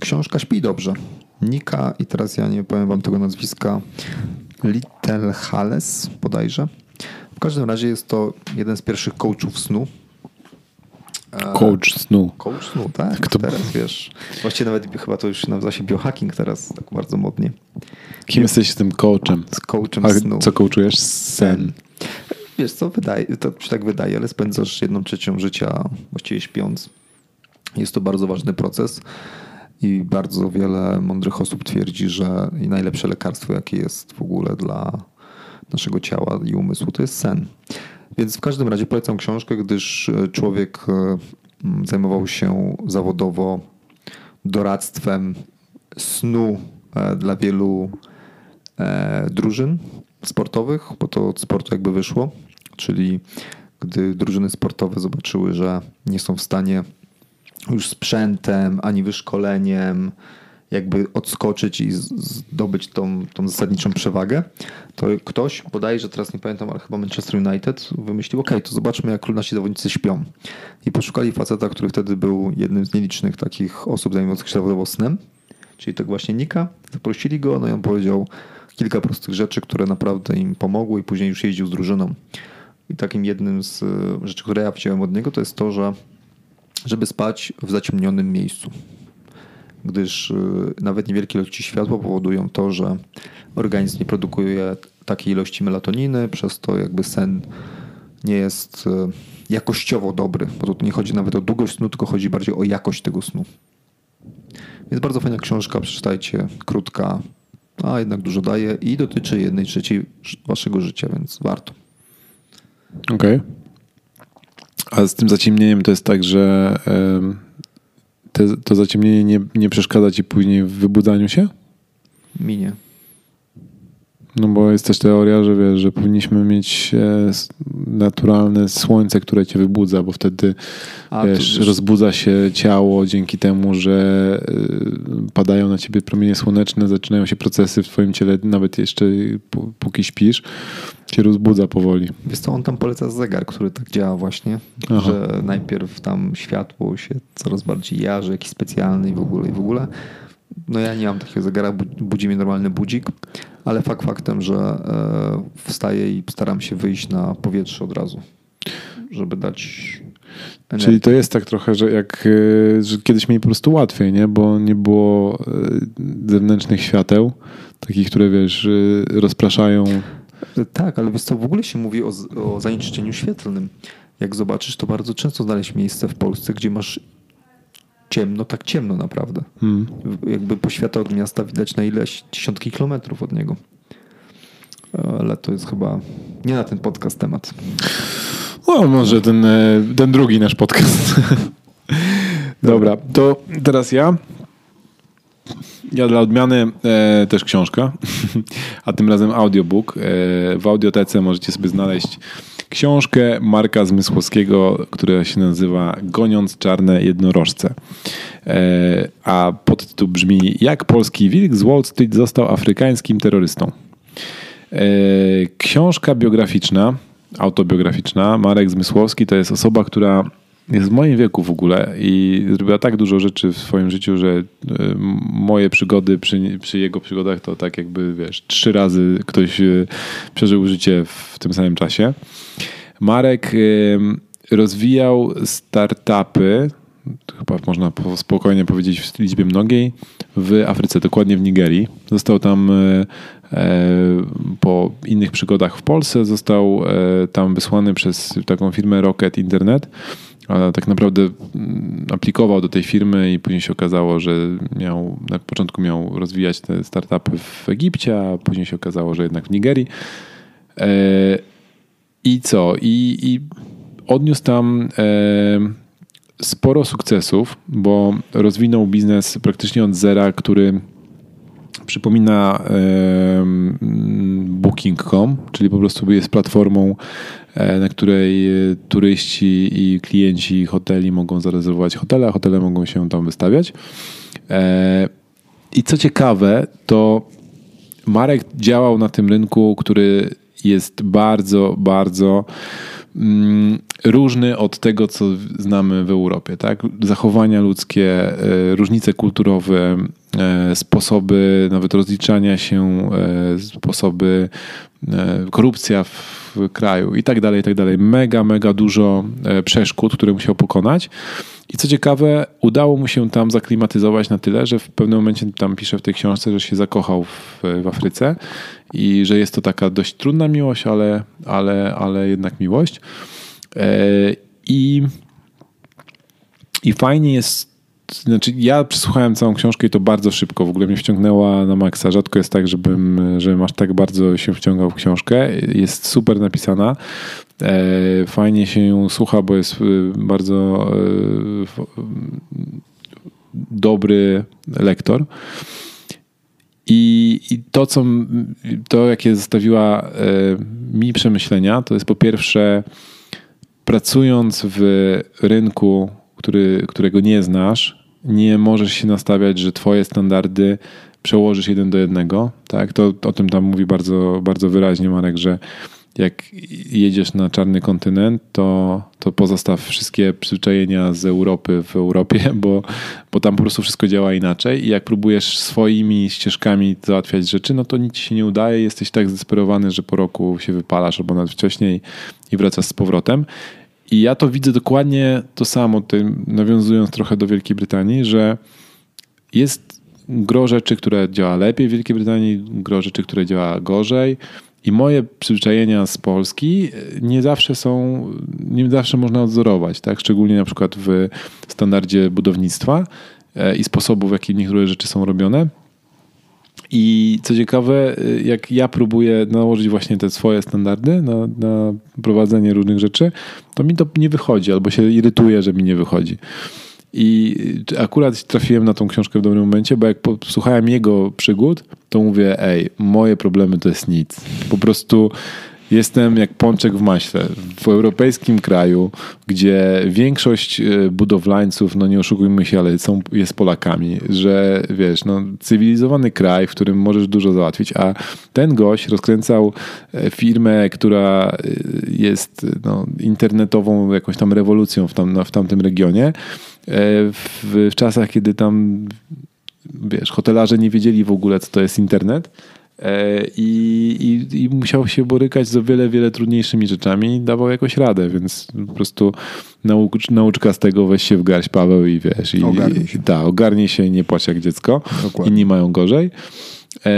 Książka Śpi dobrze. Nika i teraz ja nie powiem wam tego nazwiska. Little Hales bodajże. W każdym razie jest to jeden z pierwszych coachów snu Coach snu. Coach snu, tak. Kto... Teraz wiesz. Właściwie nawet chyba to już nazywa się biohacking teraz, tak bardzo modnie. Kim jesteś z tym coachem? Z coachem A snu. co coachujesz? Sen. Wiesz co, wydaje, to się tak wydaje, ale spędzasz jedną trzecią życia właściwie śpiąc. Jest to bardzo ważny proces i bardzo wiele mądrych osób twierdzi, że najlepsze lekarstwo, jakie jest w ogóle dla naszego ciała i umysłu, to jest sen. Więc w każdym razie polecam książkę, gdyż e, człowiek e, zajmował się zawodowo doradztwem snu e, dla wielu drużyn sportowych, bo to od sportu jakby wyszło. Czyli gdy drużyny sportowe zobaczyły, że nie są w stanie już sprzętem ani wyszkoleniem jakby odskoczyć i zdobyć tą, tą zasadniczą przewagę, to ktoś, bodajże teraz nie pamiętam, ale chyba Manchester United wymyślił, ok, to zobaczmy jak nasi zawodnicy śpią. I poszukali faceta, który wtedy był jednym z nielicznych takich osób zajmujących się zawodowo snem, czyli tego właśnie Nika. Zaprosili go, no i on powiedział kilka prostych rzeczy, które naprawdę im pomogły i później już jeździł z drużyną. I takim jednym z e, rzeczy, które ja wziąłem od niego, to jest to, że żeby spać w zaciemnionym miejscu gdyż y, nawet niewielkie ilości światła powodują to, że organizm nie produkuje takiej ilości melatoniny, przez to jakby sen nie jest y, jakościowo dobry, bo tu nie chodzi nawet o długość snu, tylko chodzi bardziej o jakość tego snu. Jest bardzo fajna książka, przeczytajcie, krótka, a jednak dużo daje i dotyczy jednej trzeciej waszego życia, więc warto. Okej. Okay. A z tym zaciemnieniem to jest tak, że te, to zaciemnienie nie, nie przeszkadza ci później w wybudzaniu się? Minie. No bo jest też teoria, że wiesz, że powinniśmy mieć e, naturalne słońce, które cię wybudza, bo wtedy A, wiesz, rozbudza się ciało dzięki temu, że e, padają na ciebie promienie słoneczne, zaczynają się procesy w twoim ciele, nawet jeszcze póki śpisz, cię rozbudza powoli. Wiesz co, on tam poleca zegar, który tak działa właśnie, Aha. że najpierw tam światło się coraz bardziej jarzy, jakiś specjalny i w ogóle i w ogóle. No ja nie mam takiego zegara, budzi mnie normalny budzik, ale fakt faktem, że e, wstaję i staram się wyjść na powietrze od razu, żeby dać. Czyli to jest tak trochę, że jak e, że kiedyś mieli po prostu łatwiej, nie? bo nie było e, zewnętrznych świateł, takich, które wiesz, rozpraszają. Tak, ale wiesz co, w ogóle się mówi o, o zanieczyszczeniu świetlnym. Jak zobaczysz, to bardzo często znaleźć miejsce w Polsce, gdzie masz ciemno, tak ciemno naprawdę. Hmm. Jakby po świata od miasta widać na ileś dziesiątki kilometrów od niego. Ale to jest chyba nie na ten podcast temat. No, może ten, e, ten drugi nasz podcast. *laughs* Dobra, to teraz ja. Ja dla odmiany e, też książka, *laughs* a tym razem audiobook. E, w audiotece możecie sobie znaleźć książkę Marka Zmysłowskiego, która się nazywa Goniąc czarne jednorożce. E, a podtytuł brzmi Jak polski wilk z Wall Street został afrykańskim terrorystą. E, książka biograficzna, autobiograficzna. Marek Zmysłowski to jest osoba, która jest w moim wieku w ogóle i zrobiła tak dużo rzeczy w swoim życiu, że e, moje przygody przy, przy, jego przygodach to tak jakby, wiesz, trzy razy ktoś przeżył życie w tym samym czasie. Marek rozwijał startupy, chyba można spokojnie powiedzieć w liczbie mnogiej, w Afryce, dokładnie w Nigerii. Został tam e, e, po innych przygodach w Polsce, został e, tam wysłany przez taką firmę Rocket Internet. A tak naprawdę mm, aplikował do tej firmy i później się okazało, że miał, na początku miał rozwijać te startupy w Egipcie, a później się okazało, że jednak w Nigerii. I co? I, i odniósł tam sporo sukcesów, bo rozwinął biznes praktycznie od zera, który przypomina Booking.com, czyli po prostu jest platformą, e, na której turyści i klienci hoteli mogą zarezerwować hotele, a hotele mogą się tam wystawiać. E, I co ciekawe, to Marek działał na tym rynku, który jest bardzo, bardzo Mm, różny od tego, co znamy w Europie. Tak? Zachowania ludzkie, e, różnice kulturowe, e, sposoby nawet rozliczania się, e, sposoby korupcja w kraju i tak dalej, i tak dalej. Mega, mega dużo przeszkód, które musiał pokonać. I co ciekawe, udało mu się tam zaklimatyzować na tyle, że w pewnym momencie tam pisze w tej książce, że się zakochał w, w Afryce i że jest to taka dość trudna miłość, ale, ale, ale jednak miłość. E, I, I fajnie jest znaczy, ja przesłuchałem całą książkę i to bardzo szybko. W ogóle mnie wciągnęła na maksa. Rzadko jest tak, żebym, żebym aż tak bardzo się wciągał w książkę. Jest super napisana. E, fajnie się ją słucha, bo jest e, bardzo dobry lektor. I, I, to, co to, jakie zostawiła e, mi przemyślenia, to jest po pierwsze, pracując w rynku, który, którego nie znasz, nie możesz się nastawiać, że twoje standardy przełożysz jeden do jednego. Tak? To, o tym tam mówi bardzo, bardzo wyraźnie Marek, że jak jedziesz na czarny kontynent, to, to pozostaw wszystkie przyzwyczajenia z Europy w Europie, *laughs* bo, bo tam po prostu wszystko działa inaczej i jak próbujesz swoimi ścieżkami załatwiać rzeczy, no to nic ci się nie udaje, jesteś tak zdesperowany, że po roku się wypalasz albo nawet wcześniej i wracasz z powrotem. I ja to widzę dokładnie to samo, tym, nawiązując trochę do Wielkiej Brytanii, że jest gro rzeczy, które działa lepiej w Wielkiej Brytanii, gro rzeczy, które działa gorzej i moje przyzwyczajenia z Polski nie zawsze są, nie zawsze można odzorować, tak? Szczególnie na przykład w standardzie budownictwa e, i sposobu, w jaki niektóre rzeczy są robione. I co ciekawe, jak ja próbuję nałożyć właśnie te swoje standardy na, na prowadzenie różnych rzeczy, to mi to nie wychodzi, albo się irytuje, że mi nie wychodzi. I akurat trafiłem na tą książkę w dobrym momencie, bo jak posłuchałem jego przygód, to mówię, ej, moje problemy to jest nic. Po prostu jestem jak pączek w maśle. W europejskim kraju, gdzie większość e, budowlańców, no nie oszukujmy się, ale są, jest Polakami, że wiesz, no cywilizowany kraj, w którym możesz dużo załatwić, a ten gość rozkręcał e, firmę, która e, jest no, internetową jakąś tam rewolucją w, tam, w tamtym regionie w, w czasach, kiedy tam wiesz, hotelarze nie wiedzieli w ogóle, co to jest internet. E, I, i, I, musiał się borykać z o wiele, wiele trudniejszymi rzeczami i dawał jakoś radę, więc po prostu naucz, nauczka z tego weź się w garść Paweł i wiesz. I, ogarnij się. Ta, ogarnij się i nie płacz jak dziecko. Dokładnie. Inni mają gorzej. E,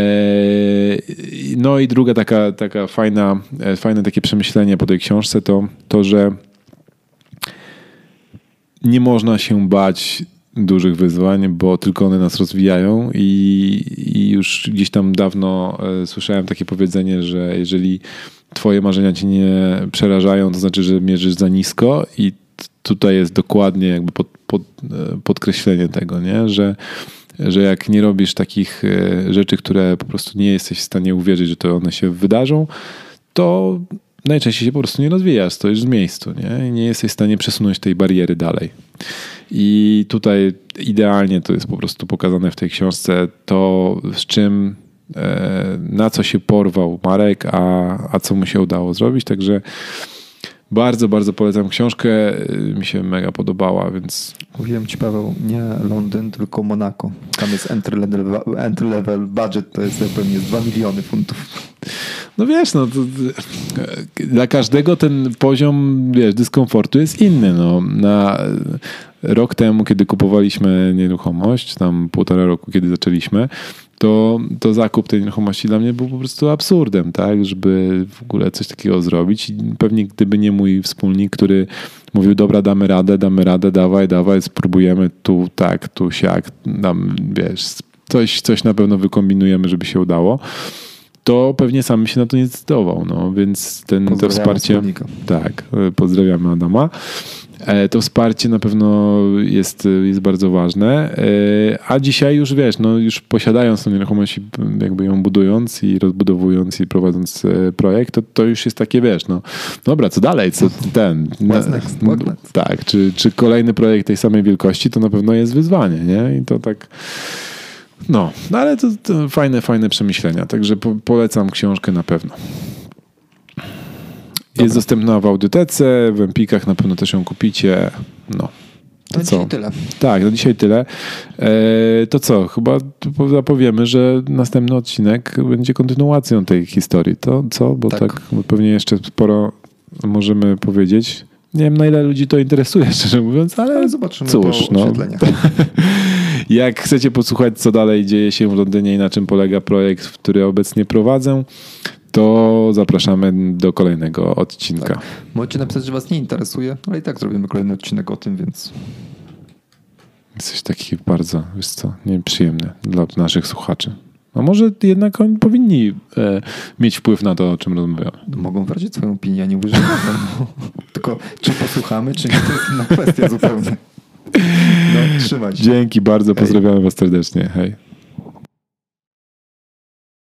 no i druga taka, taka fajna, e, fajne takie przemyślenie po tej książce to to, że nie można się bać dużych wyzwań, bo tylko one nas rozwijają i, i, już gdzieś tam dawno e, słyszałem takie powiedzenie, że jeżeli twoje marzenia cię nie przerażają, to znaczy, że mierzysz za nisko i tutaj jest dokładnie jakby pod, pod, e, podkreślenie tego, nie? Że, że jak nie robisz takich e, rzeczy, które po prostu nie jesteś w stanie uwierzyć, że to one się wydarzą, to najczęściej się po prostu nie rozwijasz, stoisz w miejscu, nie? I nie jesteś w stanie przesunąć tej bariery dalej. I tutaj idealnie to jest po prostu pokazane w tej książce, to z czym, e, na co się porwał Marek, a, a co mu się udało zrobić. Także bardzo, bardzo polecam książkę. Mi się mega podobała, więc. Mówiłem ci, Paweł, nie Londyn, tylko Monako. Tam jest entry level, entry level budget, to jest pewnie 2 miliony funtów. No wiesz, no to, dla każdego ten poziom, wiesz, dyskomfortu jest inny. No. Na rok temu, kiedy kupowaliśmy nieruchomość, tam półtora roku, kiedy zaczęliśmy, to, to zakup tej nieruchomości dla mnie był po prostu absurdem, tak, żeby w ogóle coś takiego zrobić. I pewnie gdyby nie mój wspólnik, który mówił, dobra, damy radę, damy radę, dawaj, dawaj, spróbujemy tu, tak, tu, siak, dam, wiesz, coś, coś na pewno wykombinujemy, żeby się udało to pewnie sam się na to nie zdecydował. No, więc ten, to wsparcie. Wspólnika. Tak, pozdrawiamy Adama. E, to wsparcie na pewno jest, jest bardzo ważne. E, a dzisiaj już wiesz, no już posiadając tę nieruchomość, jakby ją budując i rozbudowując i prowadząc e, projekt, to, to już jest takie, wiesz, no dobra, co dalej? Co ten? What's next? What's next? Tak, czy, czy kolejny projekt tej samej wielkości, to na pewno jest wyzwanie, nie? I to tak. No, no ale to, to fajne, fajne przemyślenia. Także po, polecam książkę na pewno. Dobra. Jest dostępna w audytece, w Empikach na pewno też ją kupicie. No. To na co? dzisiaj tyle. Tak, na dzisiaj tyle. E, to co? Chyba zapowiemy, że następny odcinek będzie kontynuacją tej historii. To co? Bo tak, tak bo pewnie jeszcze sporo możemy powiedzieć. Nie wiem, na ile ludzi to interesuje, *laughs* szczerze mówiąc, ale, ale zobaczymy cóż, po no. *laughs* Jak chcecie posłuchać, co dalej dzieje się w Londynie i na czym polega projekt, który obecnie prowadzę, to zapraszamy do kolejnego odcinka. Tak. Możecie napisać, że was nie interesuje, ale i tak zrobimy kolejny odcinek o tym, więc... Jesteś taki bardzo, wiesz co, nieprzyjemny dla naszych słuchaczy. A może jednak oni powinni e, mieć wpływ na to, o czym rozmawiamy. Mogą wyrazić swoją opinię, nie używać. *laughs* Tylko czy posłuchamy, czy nie, to jest inna kwestia zupełnie. No, trzymać. Dzięki bardzo, pozdrawiamy was serdecznie. Hej.